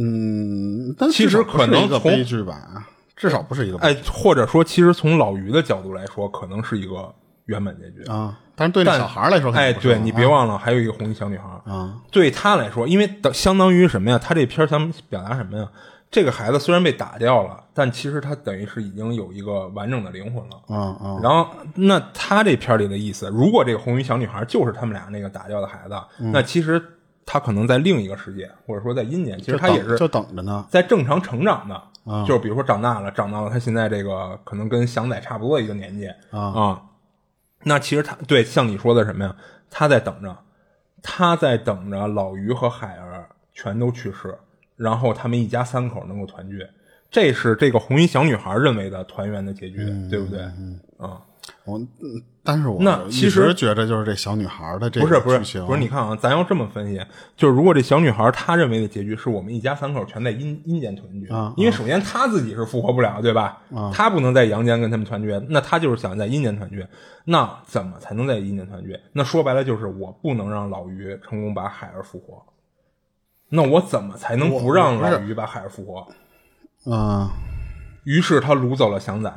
嗯，但其实可能从一个悲剧吧，至少不是一个悲哎，或者说，其实从老于的角度来说，可能是一个圆满结局。啊。但是对那小孩来说哎，对你别啊忘了，还有一个红衣小女孩啊。对他来说，因为等相当于什么呀？他这片儿想表达什么呀？这个孩子虽然被打掉了，但其实他等于是已经有一个完整的灵魂了。嗯嗯然后，那他这片里的意思，如果这个红衣小女孩就是他们俩那个打掉的孩子，嗯那其实他可能在另一个世界，或者说在阴间，其实他也是就等着呢。在正常成长的，嗯就是比如说长大了，长到了他现在这个可能跟祥仔差不多一个年纪啊那其实他对像你说的什么呀？他在等着，他在等着老于和海儿全都去世，然后他们一家三口能够团聚。这是这个红衣小女孩认为的团圆的结局，对不对？啊、我嗯但是我那其实觉得就是这小女孩的这不是不是不是，你看啊，咱要这么分析，就是如果这小女孩她认为的结局是我们一家三口全在阴阴间团聚，啊因为首先她自己是复活不了，对吧？她不能在阳间跟他们团聚，那她就是想在阴间团聚。那怎么才能在阴间团聚？那说白了就是我不能让老于成功把海儿复活。那我怎么才能不让不是老于把海儿复活？嗯。于是他掳走了祥仔，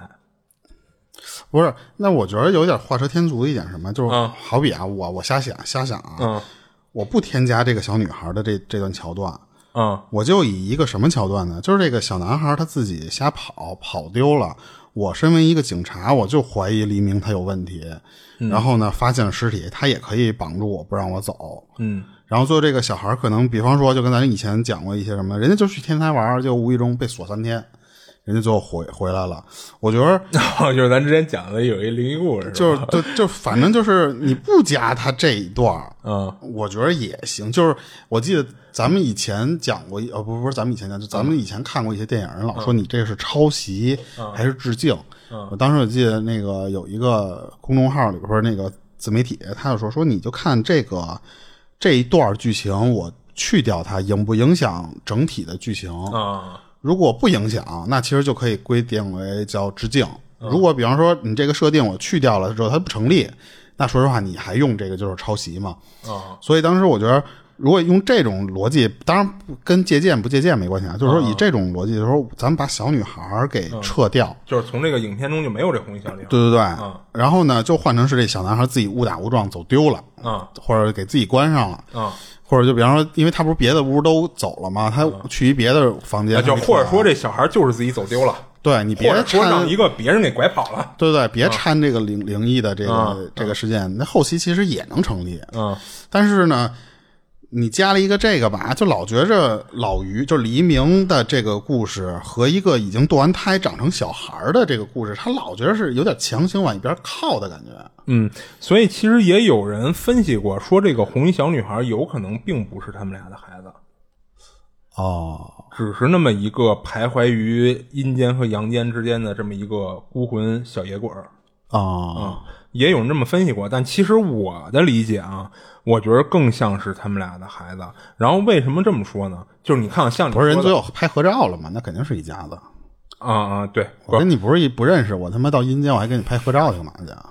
不是，那我觉得有点画蛇添足的一点什么，就是嗯好比啊，我我瞎想瞎想啊，嗯我不添加这个小女孩的这这段桥段，嗯我就以一个什么桥段呢？就是这个小男孩他自己瞎跑跑丢了，我身为一个警察，我就怀疑黎明他有问题，然后呢发现了尸体，他也可以绑住我不让我走，嗯然后最后这个小孩可能，比方说就跟咱以前讲过一些什么，人家就去天台玩，就无意中被锁三天，人家最后回回来了，我觉得。就是咱之前讲的有一灵异故事，就是就就反正就是你不加他这一段儿嗯我觉得也行。就是我记得咱们以前讲过一，呃，不不是咱们以前讲，就咱们以前看过一些电影，人老说你这是抄袭还是致敬。我当时我记得那个有一个公众号里边那个自媒体，他就说说你就看这个这一段剧情，我去掉它，影不影响整体的剧情？啊如果不影响，那其实就可以规定为叫致敬。如果比方说你这个设定我去掉了之后它不成立，那说实话你还用这个就是抄袭嘛。啊所以当时我觉得如果用这种逻辑，当然跟借鉴不借鉴没关系啊，就是说以这种逻辑，就是说咱们把小女孩给撤掉，就是从这个影片中就没有这红衣小女孩。对对对，嗯。然后呢，就换成是这小男孩自己误打误撞走丢了，嗯。或者给自己关上了，嗯，或者就比方说，因为他不是别的屋都走了吗？他去一别的房间，那就或者说这小孩就是自己走丢了，对你别说让一个别人给拐跑了。对对，别掺这个灵灵异的这个、嗯。这个事件，那后期其实也能成立，嗯。但是呢，你加了一个这个吧，就老觉着老于就黎明的这个故事和一个已经堕完胎长成小孩儿的这个故事，他老觉得是有点强行往一边靠的感觉。嗯，所以其实也有人分析过，说这个红衣小女孩有可能并不是他们俩的孩子，哦，只是那么一个徘徊于阴间和阳间之间的这么一个孤魂小野鬼儿。哦，也有人这么分析过，但其实我的理解啊，我觉得更像是他们俩的孩子。然后为什么这么说呢？就是你看，像你不是人说的最后拍合照了嘛？那肯定是一家子。啊啊，对，我跟你不是一不认识，我他妈到阴间我还跟你拍合照去干嘛去啊？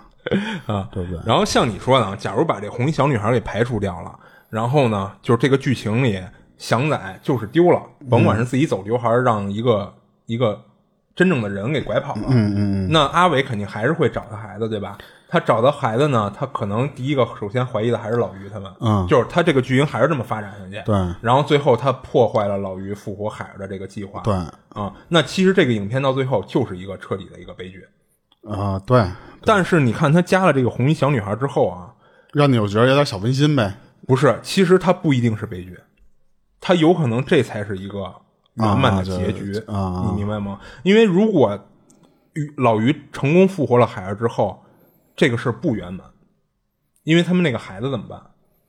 啊，对不对？然后像你说的，啊，假如把这红衣小女孩给排除掉了，然后呢，就是这个剧情里祥仔就是丢了，甭管是自己走丢还是让一个一个真正的人给拐跑了，嗯嗯，那阿伟肯定还是会找他孩子，对吧？他找到孩子呢，他可能第一个首先怀疑的还是老于他们，嗯。就是他这个剧情还是这么发展下去，对。然后最后他破坏了老于复活海儿的这个计划，对。啊，那其实这个影片到最后就是一个彻底的一个悲剧。啊、对，但是你看他加了这个红衣小女孩之后啊，让你有觉得有点小温馨呗。不是，其实它不一定是悲剧，它有可能这才是一个圆满的结局，啊啊。你明白吗？因为如果于老于成功复活了海儿之后，这个事儿不圆满，因为他们那个孩子怎么办？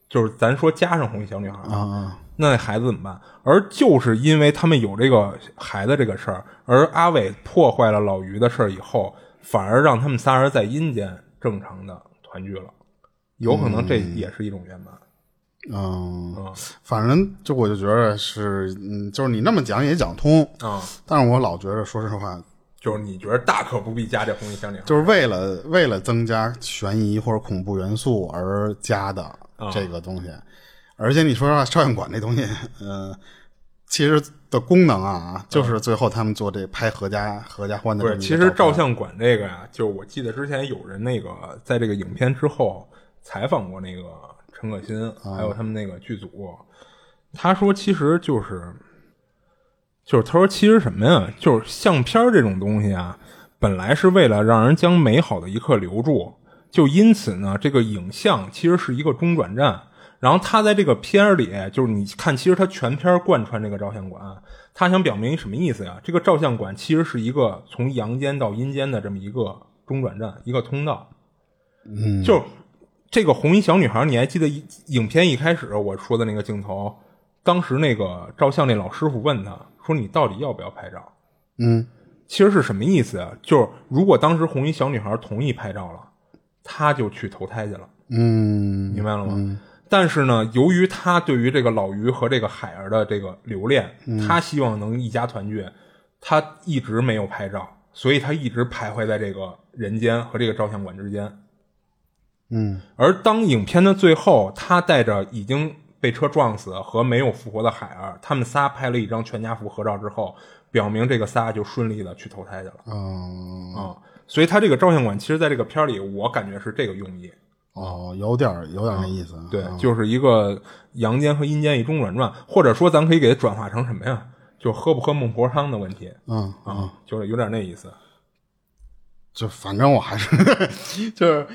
就是咱说加上红衣小女孩啊啊，那那孩子怎么办？而就是因为他们有这个孩子这个事儿，而阿伟破坏了老于的事儿以后，反而让他们仨人在阴间正常的团聚了，有可能这也是一种圆满。嗯，嗯反正就我就觉得是，嗯，就是你那么讲也讲通，啊、但是我老觉得，说实话，就是你觉得大可不必加这红衣小女孩，就是为了为了增加悬疑或者恐怖元素而加的啊这个东西。而且你说实话，照相馆这东西，嗯、其实的功能啊，就是最后他们做这拍合家合家欢的其实照相馆这个呀，就我记得之前有人那个在这个影片之后采访过那个陈可辛，还有他们那个剧组，他说其实就是就是他说其实什么呀？就是相片儿这种东西啊，本来是为了让人将美好的一刻留住，就因此呢，这个影像其实是一个中转站。然后他在这个片儿里，就是你看，其实他全片儿贯穿这个照相馆，他想表明一什么意思呀？这个照相馆其实是一个从阳间到阴间的这么一个中转站，一个通道。嗯，就这个红衣小女孩，你还记得一影片一开始我说的那个镜头？当时那个照相那老师傅问他说：“你到底要不要拍照？”嗯，其实是什么意思啊？就是如果当时红衣小女孩同意拍照了，她就去投胎去了。嗯明白了吗？但是呢，由于他对于这个老于和这个海儿的这个留恋，他希望能一家团聚，他一直没有拍照，所以他一直徘徊在这个人间和这个照相馆之间。嗯，而当影片的最后，他带着已经被车撞死和没有复活的海儿，他们仨拍了一张全家福合照之后，表明这个仨就顺利的去投胎去了嗯，啊、所以他这个照相馆，其实在这个片儿里，我感觉是这个用意。哦，有点儿有点儿那意思。对，就是一个阳间和阴间一中转转，或者说咱可以给它转化成什么呀？就喝不喝孟婆汤的问题嗯，啊，就是有点那意思。就反正我还是 就是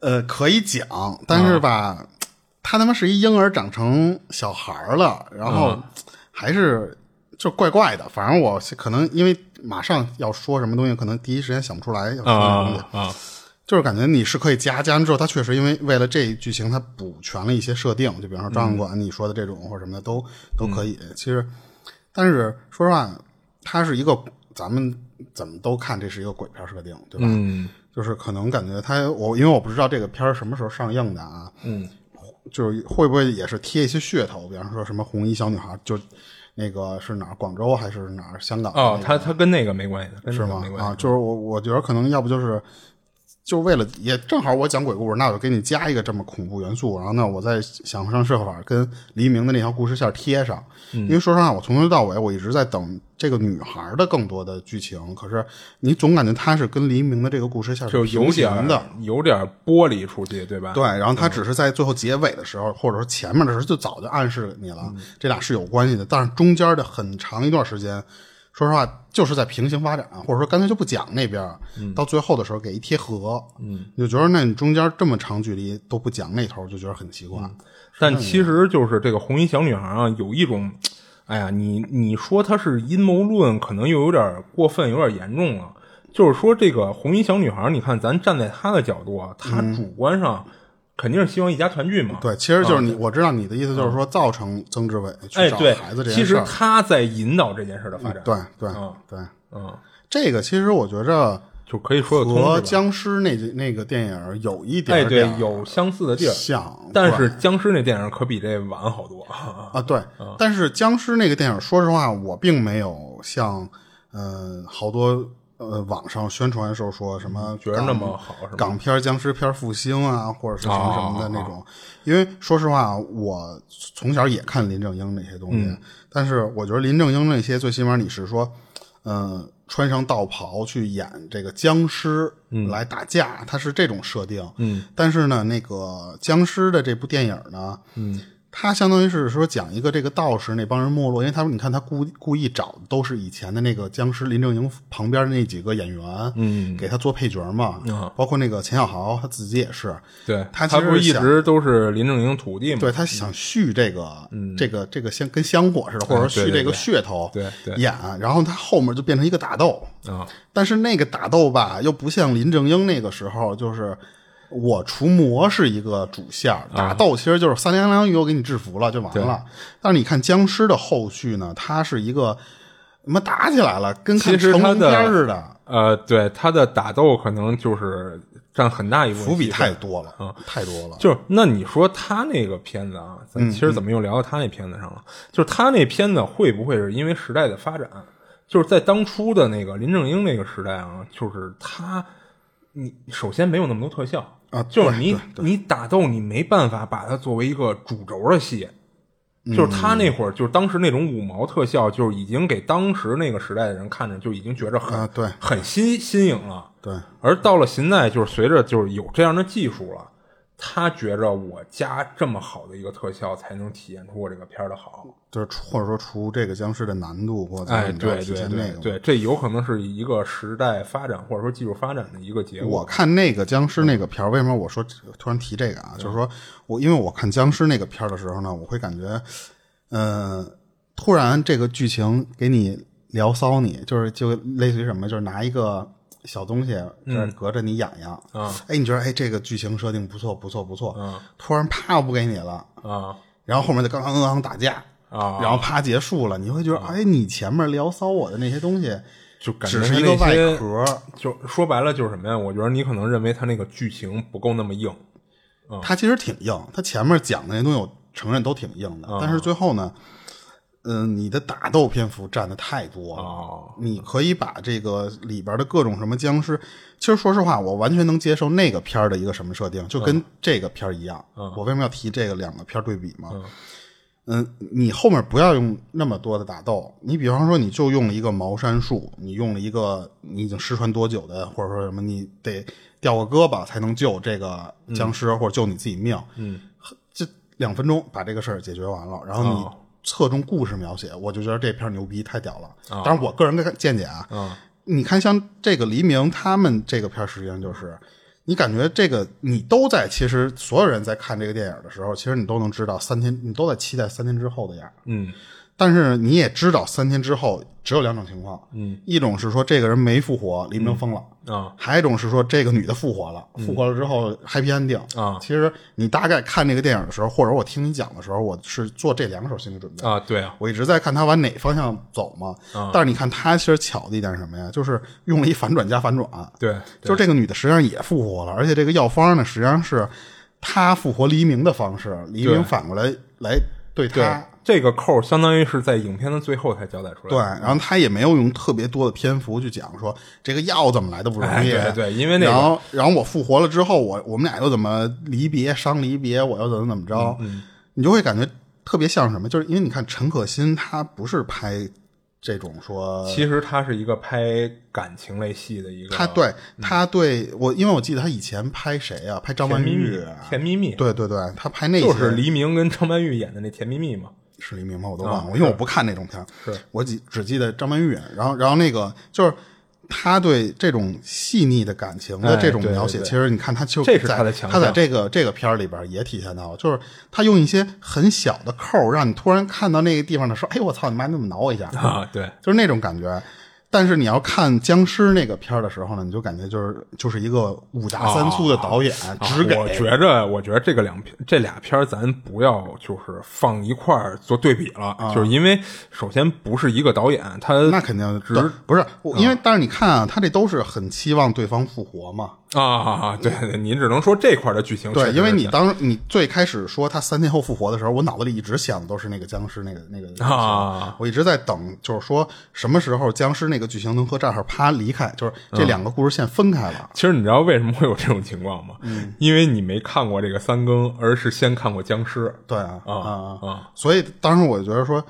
呃可以讲，但是吧，他他妈是一婴儿长成小孩了，然后还是就怪怪的。反正我可能因为马上要说什么东西，可能第一时间想不出来要说什么东西。啊啊，就是感觉你是可以加加完之后，他确实因为为了这一剧情，他补全了一些设定，就比方说照相馆你说的这种或者什么的都都可以。其实，但是说实话，它是一个咱们怎么都看这是一个鬼片设定，对吧？嗯就是可能感觉他我因为我不知道这个片儿什么时候上映的啊，嗯就是会不会也是贴一些噱头，比方说什么红衣小女孩，就那个是哪儿？广州还是哪儿？香港的那个？哦，他他跟那个没关系是吗那个没？关系。啊，就是我我觉得可能要不就是就是为了也正好我讲鬼故事，那我就给你加一个这么恐怖元素，然后呢，我再想方设法跟黎明的那条故事线贴上。因为说实话，我从头到尾我一直在等这个女孩的更多的剧情，可是你总感觉她是跟黎明的这个故事线是就有行的。有点剥离出去，对吧？对，然后她只是在最后结尾的时候，或者说前面的时候，就早就暗示你了，这俩是有关系的。但是中间的很长一段时间，说实话，就是在平行发展，或者说干脆就不讲那边，到最后的时候给一贴合，嗯，你就觉得那你中间这么长距离都不讲那头，就觉得很奇怪。但其实就是这个红衣小女孩啊，有一种，哎呀，你你说她是阴谋论，可能又有点过分，有点严重了。就是说，这个红衣小女孩，你看咱站在她的角度啊，她主观上肯定是希望一家团聚嘛。对，其实就是你，我知道你的意思，就是说造成曾志伟去哎，找孩子，这件事儿。实他在引导这件事的发展。对对嗯对，嗯，这个其实我觉着就可以说和僵尸那那个电影有一点哎，对有相似的地儿，像，但是僵尸那电影可比这晚好多。啊，对，但是僵尸那个电影，说实话，我并没有像呃好多呃网上宣传的时候说什么觉得港那么好港片、僵尸片复兴啊，或者是什么什么的那哦。种。因为说实话，我从小也看林正英那些东西，嗯。但是我觉得林正英那些最起码你是说，嗯、穿上道袍去演这个僵尸来打架，它是这种设定。嗯，但是呢，那个僵尸的这部电影呢，嗯，它相当于是说讲一个这个道士那帮人没落，因为他说你看他故故意找的都是以前的那个僵尸林正英旁边的那几个演员，嗯，给他做配角嘛，啊包括那个钱小豪他自己也是，对他其他不是一直都是林正英徒弟嘛？对他想续这个、这个这个香跟香火似的，或者说续这个噱头对对。演，然后他后面就变成一个打斗，啊，但是那个打斗吧，又不像林正英那个时候，就是我除魔是一个主线儿，打斗其实就是三言两语我给你制服了就完了。但是你看僵尸的后续呢，它是一个什么打起来了，跟看成龙片似的，呃，对他的打斗可能就是占很大一部分伏笔太多了，啊太多了。就是那你说他那个片子啊，咱其实怎么又聊到他那片子上了？就是他那片子会不会是因为时代的发展？就是在当初的那个林正英那个时代啊，就是他，你首先没有那么多特效啊就是你你打斗你没办法把它作为一个主轴的戏。就是他那会儿，就是当时那种五毛特效，就是已经给当时那个时代的人看着就已经觉着很、啊对很新新颖了。对，而到了现在，就是随着就是有这样的技术了，他觉着我加这么好的一个特效，才能体现出我这个片儿的好。就是或者说除这个僵尸的难度，或者对对。对对，这有可能是一个时代发展或者说技术发展的一个结果。我看那个僵尸那个片儿，为什么我说突然提这个啊？就是说我因为我看僵尸那个片儿的时候呢，我会感觉，呃，突然这个剧情给你聊骚你，就是就类似于什么，就是拿一个小东西这隔着你痒痒，嗯哎，你觉得哎这个剧情设定不错不错不错，嗯。突然啪不给你了，啊。然后后面就刚刚刚打架。啊，然后啪结束了，你会觉得，哎，你前面聊骚我的那些东西，就感觉只是一个外壳，就说白了就是什么呀？我觉得你可能认为他那个剧情不够那么硬。它其实挺硬，它前面讲的那些东西我承认都挺硬的，但是最后呢，嗯、你的打斗篇幅占的太多了。哦你可以把这个里边的各种什么僵尸，其实说实话，我完全能接受那个片儿的一个什么设定，就跟这个片儿一样。我为什么要提这个两个片儿对比嘛？嗯，你后面不要用那么多的打斗，你比方说你就用了一个茅山术，你用了一个你已经失传多久的，或者说什么你得掉个胳膊才能救这个僵尸、或者救你自己命，嗯，这两分钟把这个事儿解决完了，然后你哦侧重故事描写，我就觉得这片儿牛逼，太屌了。当然，我个人的见解啊，你看像这个黎明他们这个片儿，实际上就是。你感觉这个你都在，其实所有人在看这个电影的时候，其实你都能知道三天，你都在期待三天之后的样儿。嗯但是你也知道三天之后只有两种情况，嗯，一种是说这个人没复活，黎明疯了，啊。还有一种是说这个女的复活了，复活了之后 happy ending 啊。其实你大概看这个电影的时候，或者我听你讲的时候，我是做这两手心理准备。啊，对啊，我一直在看他往哪方向走嘛，但是你看他其实巧的一点是什么呀？就是用了一反转加反转，对，就是这个女的实际上也复活了，而且这个药方呢，实际上是她复活黎明的方式，黎明反过来来对她这个扣相当于是在影片的最后才交代出来对，然后他也没有用特别多的篇幅去讲说这个药怎么来的不容易，哎 对对因为那个然后然后我复活了之后，我我们俩又怎么离别伤离别，我又怎么怎么着，嗯你就会感觉特别像什么，就是因为你看陈可辛他不是拍这种说其实他是一个拍感情类戏的一个，他对他对我，因为我记得他以前拍谁啊？拍张曼玉，，甜蜜蜜，对对对，他拍那些。就是黎明跟张曼玉演的那甜蜜蜜嘛。是黎明吗？我都忘了，啊因为我不看那种片儿是我只只记得张曼玉，然后然后那个就是他对这种细腻的感情的哎这种描写，对其实你看他就这是在他在这个这个片儿里边也体现到了，就是他用一些很小的扣儿，让你突然看到那个地方的时候，哎，我操你妈，那么挠我一下啊，对，就是那种感觉。但是你要看僵尸那个片儿的时候呢，你就感觉就是就是一个五大三粗的导演，只给、啊我觉着，我觉得这个两片这俩片儿咱不要就是放一块儿做对比了，就是因为首先不是一个导演，他那肯定只不是我，因为但是你看啊，他这都是很期望对方复活嘛。啊，对对，你只能说这块的剧情对，因为你当你最开始说他三天后复活的时候，我脑子里一直想的都是那个僵尸那个那个啊，我一直在等，就是说什么时候僵尸那个剧情能和这儿啪离开，就是这两个故事线分开了。其实你知道为什么会有这种情况吗？嗯，因为你没看过这个三更，而是先看过僵尸对啊啊啊啊，所以当时我就觉得说，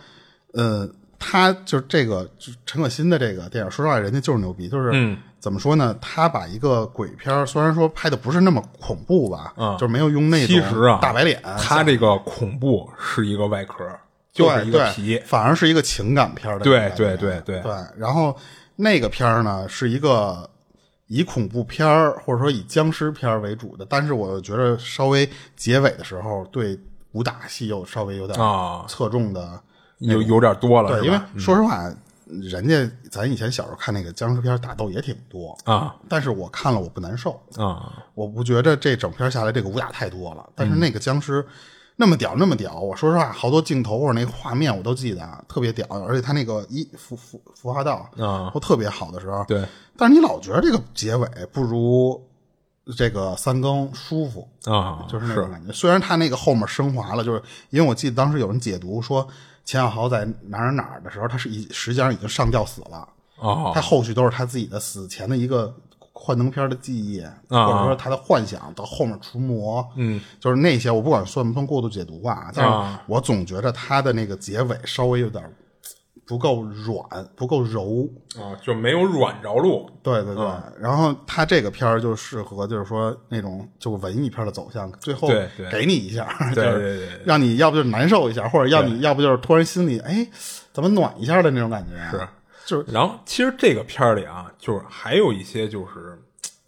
呃，他就是这个就陈可辛的这个电影，说实话，人家就是牛逼，就是、嗯怎么说呢？他把一个鬼片儿虽然说拍的不是那么恐怖吧，嗯就是没有用那种其实啊，大白脸，他这个恐怖是一个外壳，就是对对一个皮，反而是一个情感片儿的对对对对对。然后那个片儿呢，是一个以恐怖片儿或者说以僵尸片儿为主的，但是我觉得稍微结尾的时候对武打戏又稍微有点啊侧重的。有有点多了，对，因为？说实话，人家咱以前小时候看那个僵尸片儿打斗也挺多，啊但是我看了我不难受，啊，我不觉得这整片下来这个武打太多了，但嗯是那个僵尸那么屌那么屌，我说实话，好多镜头或者那个画面我都记得特别屌，而且他那个一服服服化道啊都特别好的时候，对但是你老觉得这个结尾不如这个三更舒服，啊，就是那种感觉。虽然他那个后面升华了，就是因为我记得当时有人解读说钱小豪在哪儿哪儿的时候，他是已实际上已经上吊死了，哦他后续都是他自己的死前的一个幻灯片的记忆，啊或者说他的幻想到后面除魔，嗯，就是那些我不管算不算过度解读吧，但是啊我总觉得他的那个结尾稍微有点不够软，不够柔。啊，就没有软着陆，对对对，然后他这个片儿就适合，就是说那种就文艺片的走向，最后给你一下，对就是让你要不就是难受一下，或者要你要不就是突然心里哎怎么暖一下的那种感觉，是就是然后其实这个片儿里啊，就是还有一些就是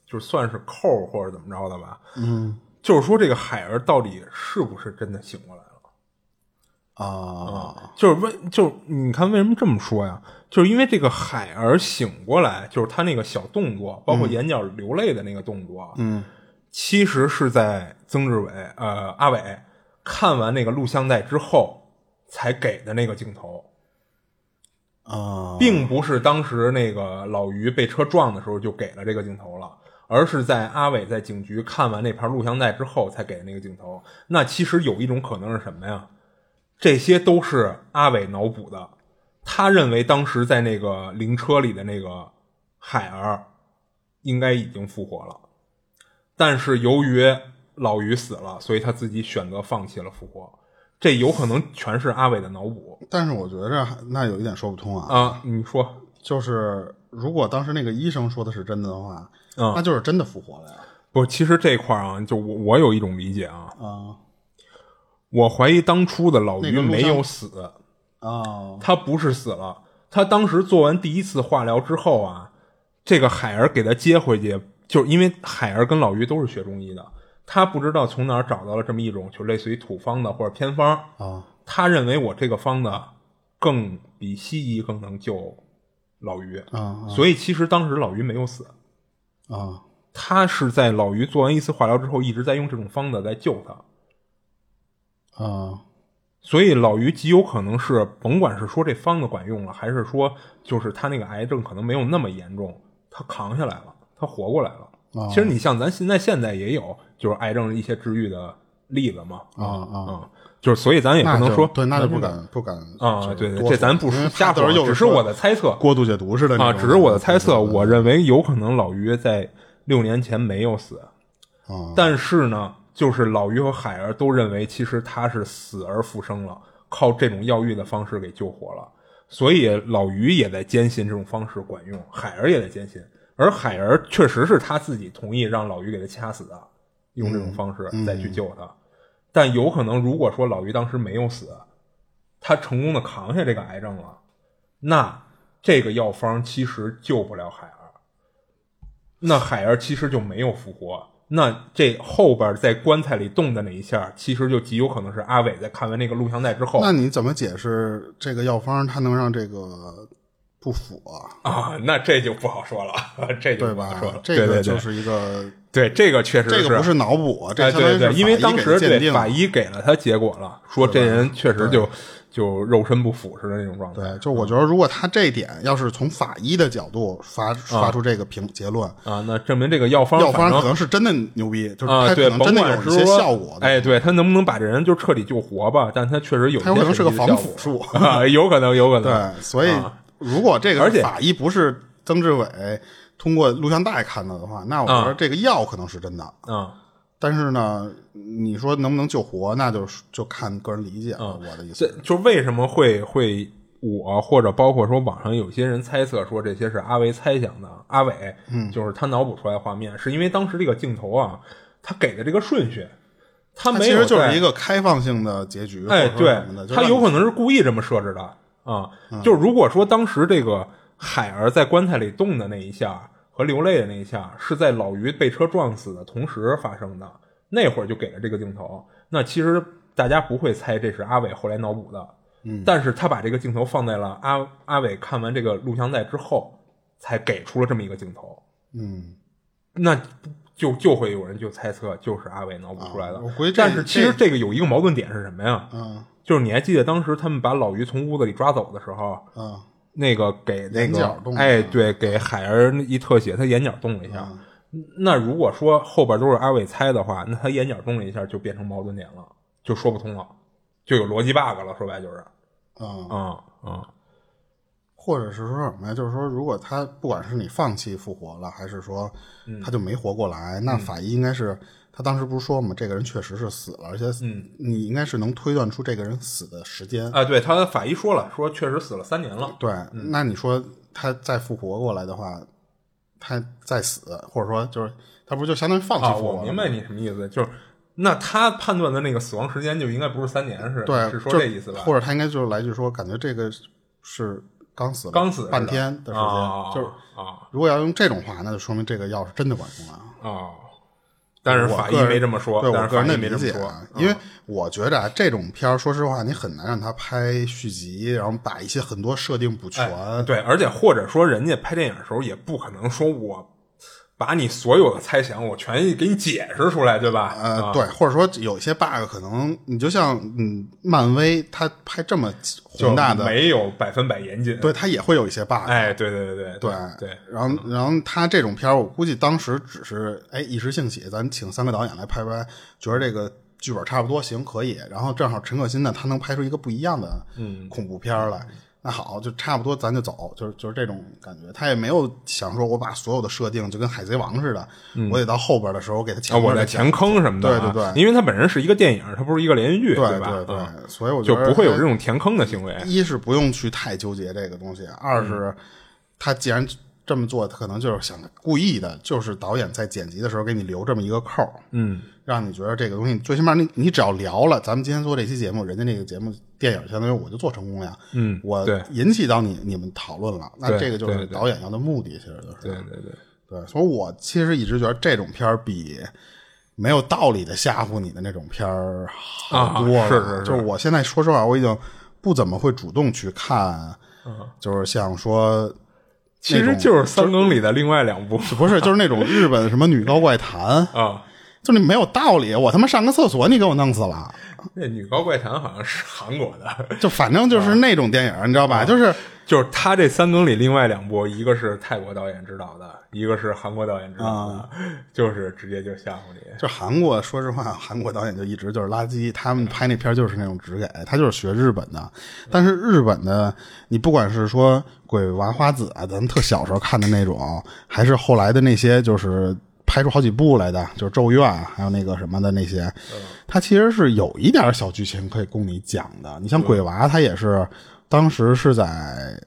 就是算是扣儿或者怎么着的吧，嗯，就是说这个海儿到底是不是真的醒过来了？啊就是为就是你看为什么这么说呀？就是因为这个海儿醒过来，就是他那个小动作，包括眼角流泪的那个动作，嗯，其实是在曾志伟呃阿伟看完那个录像带之后才给的那个镜头。啊，并不是当时那个老于被车撞的时候就给了这个镜头了，而是在阿伟在警局看完那盘录像带之后才给的那个镜头。那其实有一种可能是什么呀？这些都是阿伟脑补的。他认为当时在那个灵车里的那个海儿应该已经复活了，但是由于老于死了，所以他自己选择放弃了复活。这有可能全是阿伟的脑补。但是我觉着那有一点说不通啊，啊！你说，就是如果当时那个医生说的是真的的话，嗯那就是真的复活了呀，不，其实这块儿啊，就我我有一种理解啊，啊。我怀疑当初的老于没有死，啊他不是死了，他当时做完第一次化疗之后啊，这个海儿给他接回去，就是因为海儿跟老于都是学中医的，他不知道从哪儿找到了这么一种就类似于土方的或者偏方，啊。他认为我这个方子更比西医更能救老于，啊所以其实当时老于没有死，啊。他是在老于做完一次化疗之后，一直在用这种方子在救他。啊。所以老于极有可能是，甭管是说这方子管用了，还是说就是他那个癌症可能没有那么严重，他扛下来了，他活过来了。啊其实你像咱现在现在也有，就是癌症一些治愈的例子嘛。啊啊，嗯，就是所以咱也不能说对，那就不敢不敢啊，就是对对，这咱不说瞎说，只是我的猜测过度解读似的啊，只是我的猜测。我认为有可能老于在六年前没有死，啊但是呢，就是老于和海儿都认为其实他是死而复生了，靠这种药浴的方式给救活了。所以老于也在坚信这种方式管用，海儿也在坚信，而海儿确实是他自己同意让老于给他掐死的，用这种方式再去救他。但有可能，如果说老于当时没有死，他成功的扛下这个癌症了，那这个药方其实救不了海儿，那海儿其实就没有复活。那这后边在棺材里动的那一下，其实就极有可能是阿伟在看完那个录像带之后那你怎么解释这个药方它能让这个不符啊？啊，那这就不好说了，这就对吧不好说了。？这个就是一个，对这个确实这个不是脑补啊，这对对，因为当时法医给鉴定对法医给了他结果了，说这人确实就就肉身不腐蚀的那种状态。对，就我觉得，如果他这一点要是从法医的角度发发出这个评结论，啊，那证明这个药方药方可能是真的牛逼，就是对，甭可能真的有一些效果的。哎，对他能不能把这人就彻底救活吧？但他确实有些他有可能是个防腐术啊，有可能，有可能。对，所以啊如果这而且个法医不是曾志伟通过录像带看到的话，那我觉啊得这个药可能是真的。嗯，但是呢，你说能不能救活，那就是就看个人理解了。我的意这思，就为什么会会我或者包括说网上有些人猜测说这些是阿维猜想的，阿伟，嗯，就是他脑补出来的画面，是因为当时这个镜头啊，他给的这个顺序，他它没其实就是一个开放性的结局，哎，对他有可能是故意这么设置的啊。就如果说当时这个海儿在棺材里动的那一下和流泪的那一下是在老于被车撞死的同时发生的，那会儿就给了这个镜头，那其实大家不会猜这是阿伟后来脑补的。嗯，但是他把这个镜头放在了阿阿伟看完这个录像带之后，才给出了这么一个镜头。嗯，那就就会有人就猜测就是阿伟脑补出来的。啊我估计但是其实这这个有一个矛盾点是什么呀？嗯就是你还记得当时他们把老于从屋子里抓走的时候，嗯那个给那个眼角动了哎，对，给海儿一特写，他眼角动了一下。嗯那如果说后边都是阿伟猜的话，那他眼角动了一下，就变成矛盾点了，就说不通了，就有逻辑 bug 了。说白就是，嗯，啊、啊、或者是说什么呀？就是说，如果他不管是你放弃复活了，还是说嗯他就没活过来，那法医应该是他当时不是说嘛，这个人确实是死了，而且嗯你应该是能推断出这个人死的时间。啊！对他法医说了，说确实死了三年了。对，嗯那你说他再复活过来的话，他再死，或者说就是他不就相当于放弃啊，复活了吗？我明白你什么意思，就是那他判断的那个死亡时间就应该不是三年，是对，是说这意思吧？或者他应该就是来句说，感觉这个是刚死了刚死半天的时间，啊就是啊如果要用这种话，那就说明这个药是真的管用啊。啊！但是法医没这么说，对但是法医我个人的没这么说因为我觉得啊，这种片儿，说实话，你很难让他拍续集，然后把一些很多设定补全。哎对，而且或者说人家拍电影的时候也不可能说我把你所有的猜想我全给你解释出来，对吧？呃，啊对，或者说有一些 bug 可能你就像嗯，漫威他拍这么宏大的，没有百分百严谨。对，他也会有一些 bug。哎，对对对对对对，然后然后他这种片儿，我估计当时只是哎一时兴起，咱请三个导演来拍拍，觉得这个剧本差不多行可以，然后正好陈可辛呢，他能拍出一个不一样的嗯恐怖片儿来。那好，就差不多，咱就走，就是就是这种感觉。他也没有想说，我把所有的设定就跟海贼王似的，我得到后边的时候给他我在填坑什么的啊，对对对因为它本身是一个电影，它不是一个连续剧，对吧？对对啊所以我觉得就不会有这种填坑的行为。一是不用去太纠结这个东西，二是他既然这么做，他可能就是想故意的，就是导演在剪辑的时候给你留这么一个扣儿，嗯，让你觉得这个东西最起码你你只要聊了，咱们今天做这期节目，人家那个节目电影相当于我就做成功了呀，嗯我引起到你你们讨论了，那这个就是导演要的目的，其实就是对对对，对，所以我其实一直觉得这种片儿比没有道理的吓唬你的那种片儿好多了。啊是是是。就是我现在说实话，我已经不怎么会主动去看，就是像说，其实就是三更里的另外两部。不是就是那种日本什么女高怪谈，啊。就你没有道理，我他妈上个厕所你给我弄死了，那《女高怪谈》好像是韩国的，就反正就是那种电影，你知道吧？就是就是他这三更里另外两部，一个是泰国导演指导的，一个是韩国导演指导的，就是直接就吓唬你。就韩国，说实话，韩国导演就一直就是垃圾，他们拍那片儿就是那种直给，他就是学日本的。但是日本的，你不管是说鬼娃花子啊，咱们特小时候看的那种，还是后来的那些，就是拍出好几部来的，就是《咒怨》，还有那个什么的那些，它其实是有一点小剧情可以供你讲的。你像鬼娃，他也是当时是在。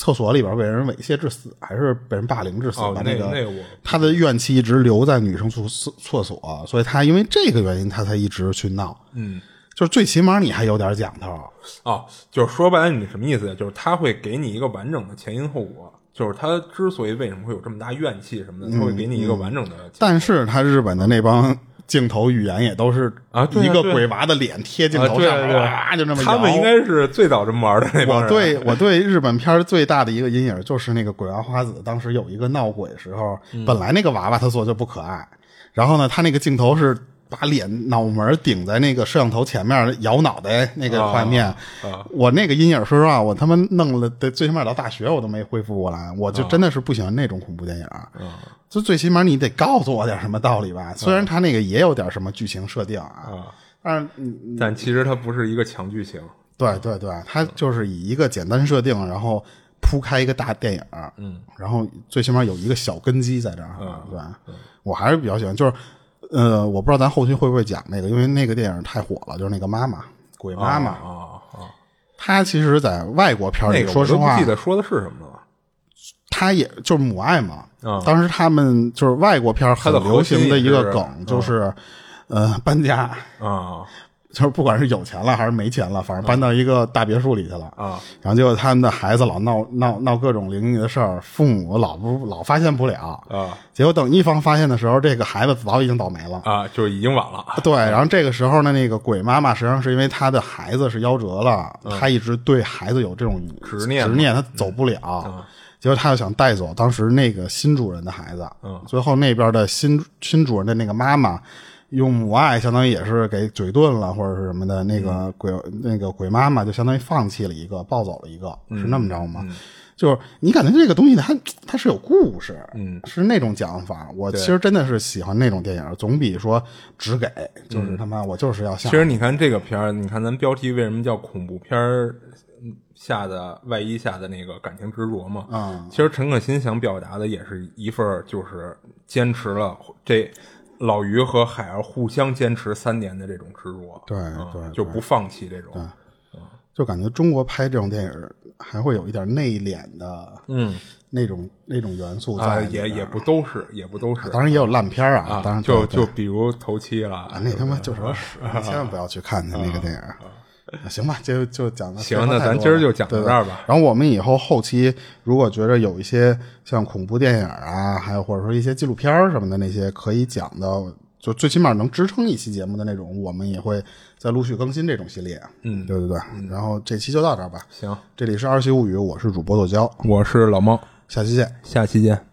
厕所里边被人猥亵致死，还是被人霸凌致死？哦，那个那个，他的怨气一直留在女生厕厕所，所以他因为这个原因，他才一直去闹。嗯，就是最起码你还有点讲头。哦，就是说白了，你什么意思？就是他会给你一个完整的前因后果，就是他之所以为什么会有这么大怨气什么的，他会给你一个完整的。但是他日本的那帮。镜头语言也都是啊，一个鬼娃的脸贴镜头上，哇，就那么。他们应该是最早这么玩的那帮人。我对我对日本片最大的一个阴影就是那个鬼娃花子，当时有一个闹鬼时候，本来那个娃娃他做就不可爱，然后呢，他那个镜头是把脸脑门顶在那个摄像头前面摇脑袋那个画面，我那个阴影，说实话，我他妈弄了，得最起码到大学我都没恢复过来，我就真的是不喜欢那种恐怖电影。就最起码你得告诉我点什么道理吧，虽然他那个也有点什么剧情设定啊，但是但其实它不是一个强剧情。对对对，它就是以一个简单设定，然后铺开一个大电影，嗯，然后最起码有一个小根基在这儿，对我还是比较喜欢，就是呃，我不知道咱后期会不会讲那个，因为那个电影太火了，就是那个妈妈鬼妈妈啊啊，他其实在外国片里，说实话，记得说的是什么了。他也就是母爱嘛，当时他们就是外国片很流行的一个梗，就是呃搬家啊，就是不管是有钱了还是没钱了，反正搬到一个大别墅里去了啊。然后结果他们的孩子老闹闹闹各种灵异的事儿，父母老不老发现不了啊。结果等一方发现的时候，这个孩子早已经倒霉了啊，就已经晚了。对，然后这个时候呢，那个鬼妈妈实际上是因为她的孩子是夭折了，她一直对孩子有这种执念，执念，她走不了。结果他又想带走当时那个新主人的孩子，嗯，最后那边的新新主人的那个妈妈用母爱，相当于也是给嘴遁了或者是什么的，那个鬼那个鬼妈妈就相当于放弃了一个，抱走了一个，是那么着吗？就是你感觉这个东西它它是有故事，嗯，是那种讲法。我其实真的是喜欢那种电影，总比说只给就是他妈我就是要。其实你看这个片儿，你看咱标题为什么叫恐怖片儿？下的外衣下的那个感情执着嘛，嗯，其实陈可辛想表达的也是一份，就是坚持了这老于和海儿互相坚持三年的这种执着，对对，就不放弃这种，就感觉中国拍这种电影还会有一点内敛的，嗯，那种那种元素在，也也不都是，也不都是，当然也有烂片啊，当然就就比如头七了，那他妈就是屎，千万不要去看他那个电影。行吧，就就讲到行，那咱今儿就讲到这儿吧。然后我们以后后期如果觉得有一些像恐怖电影啊，还有或者说一些纪录片什么的那些可以讲的，就最起码能支撑一期节目的那种，我们也会再陆续更新这种系列。嗯，对对对。然后这期就到这儿吧。行，这里是二七物语，我是主播豆椒，我是老猫，下期见，下期见。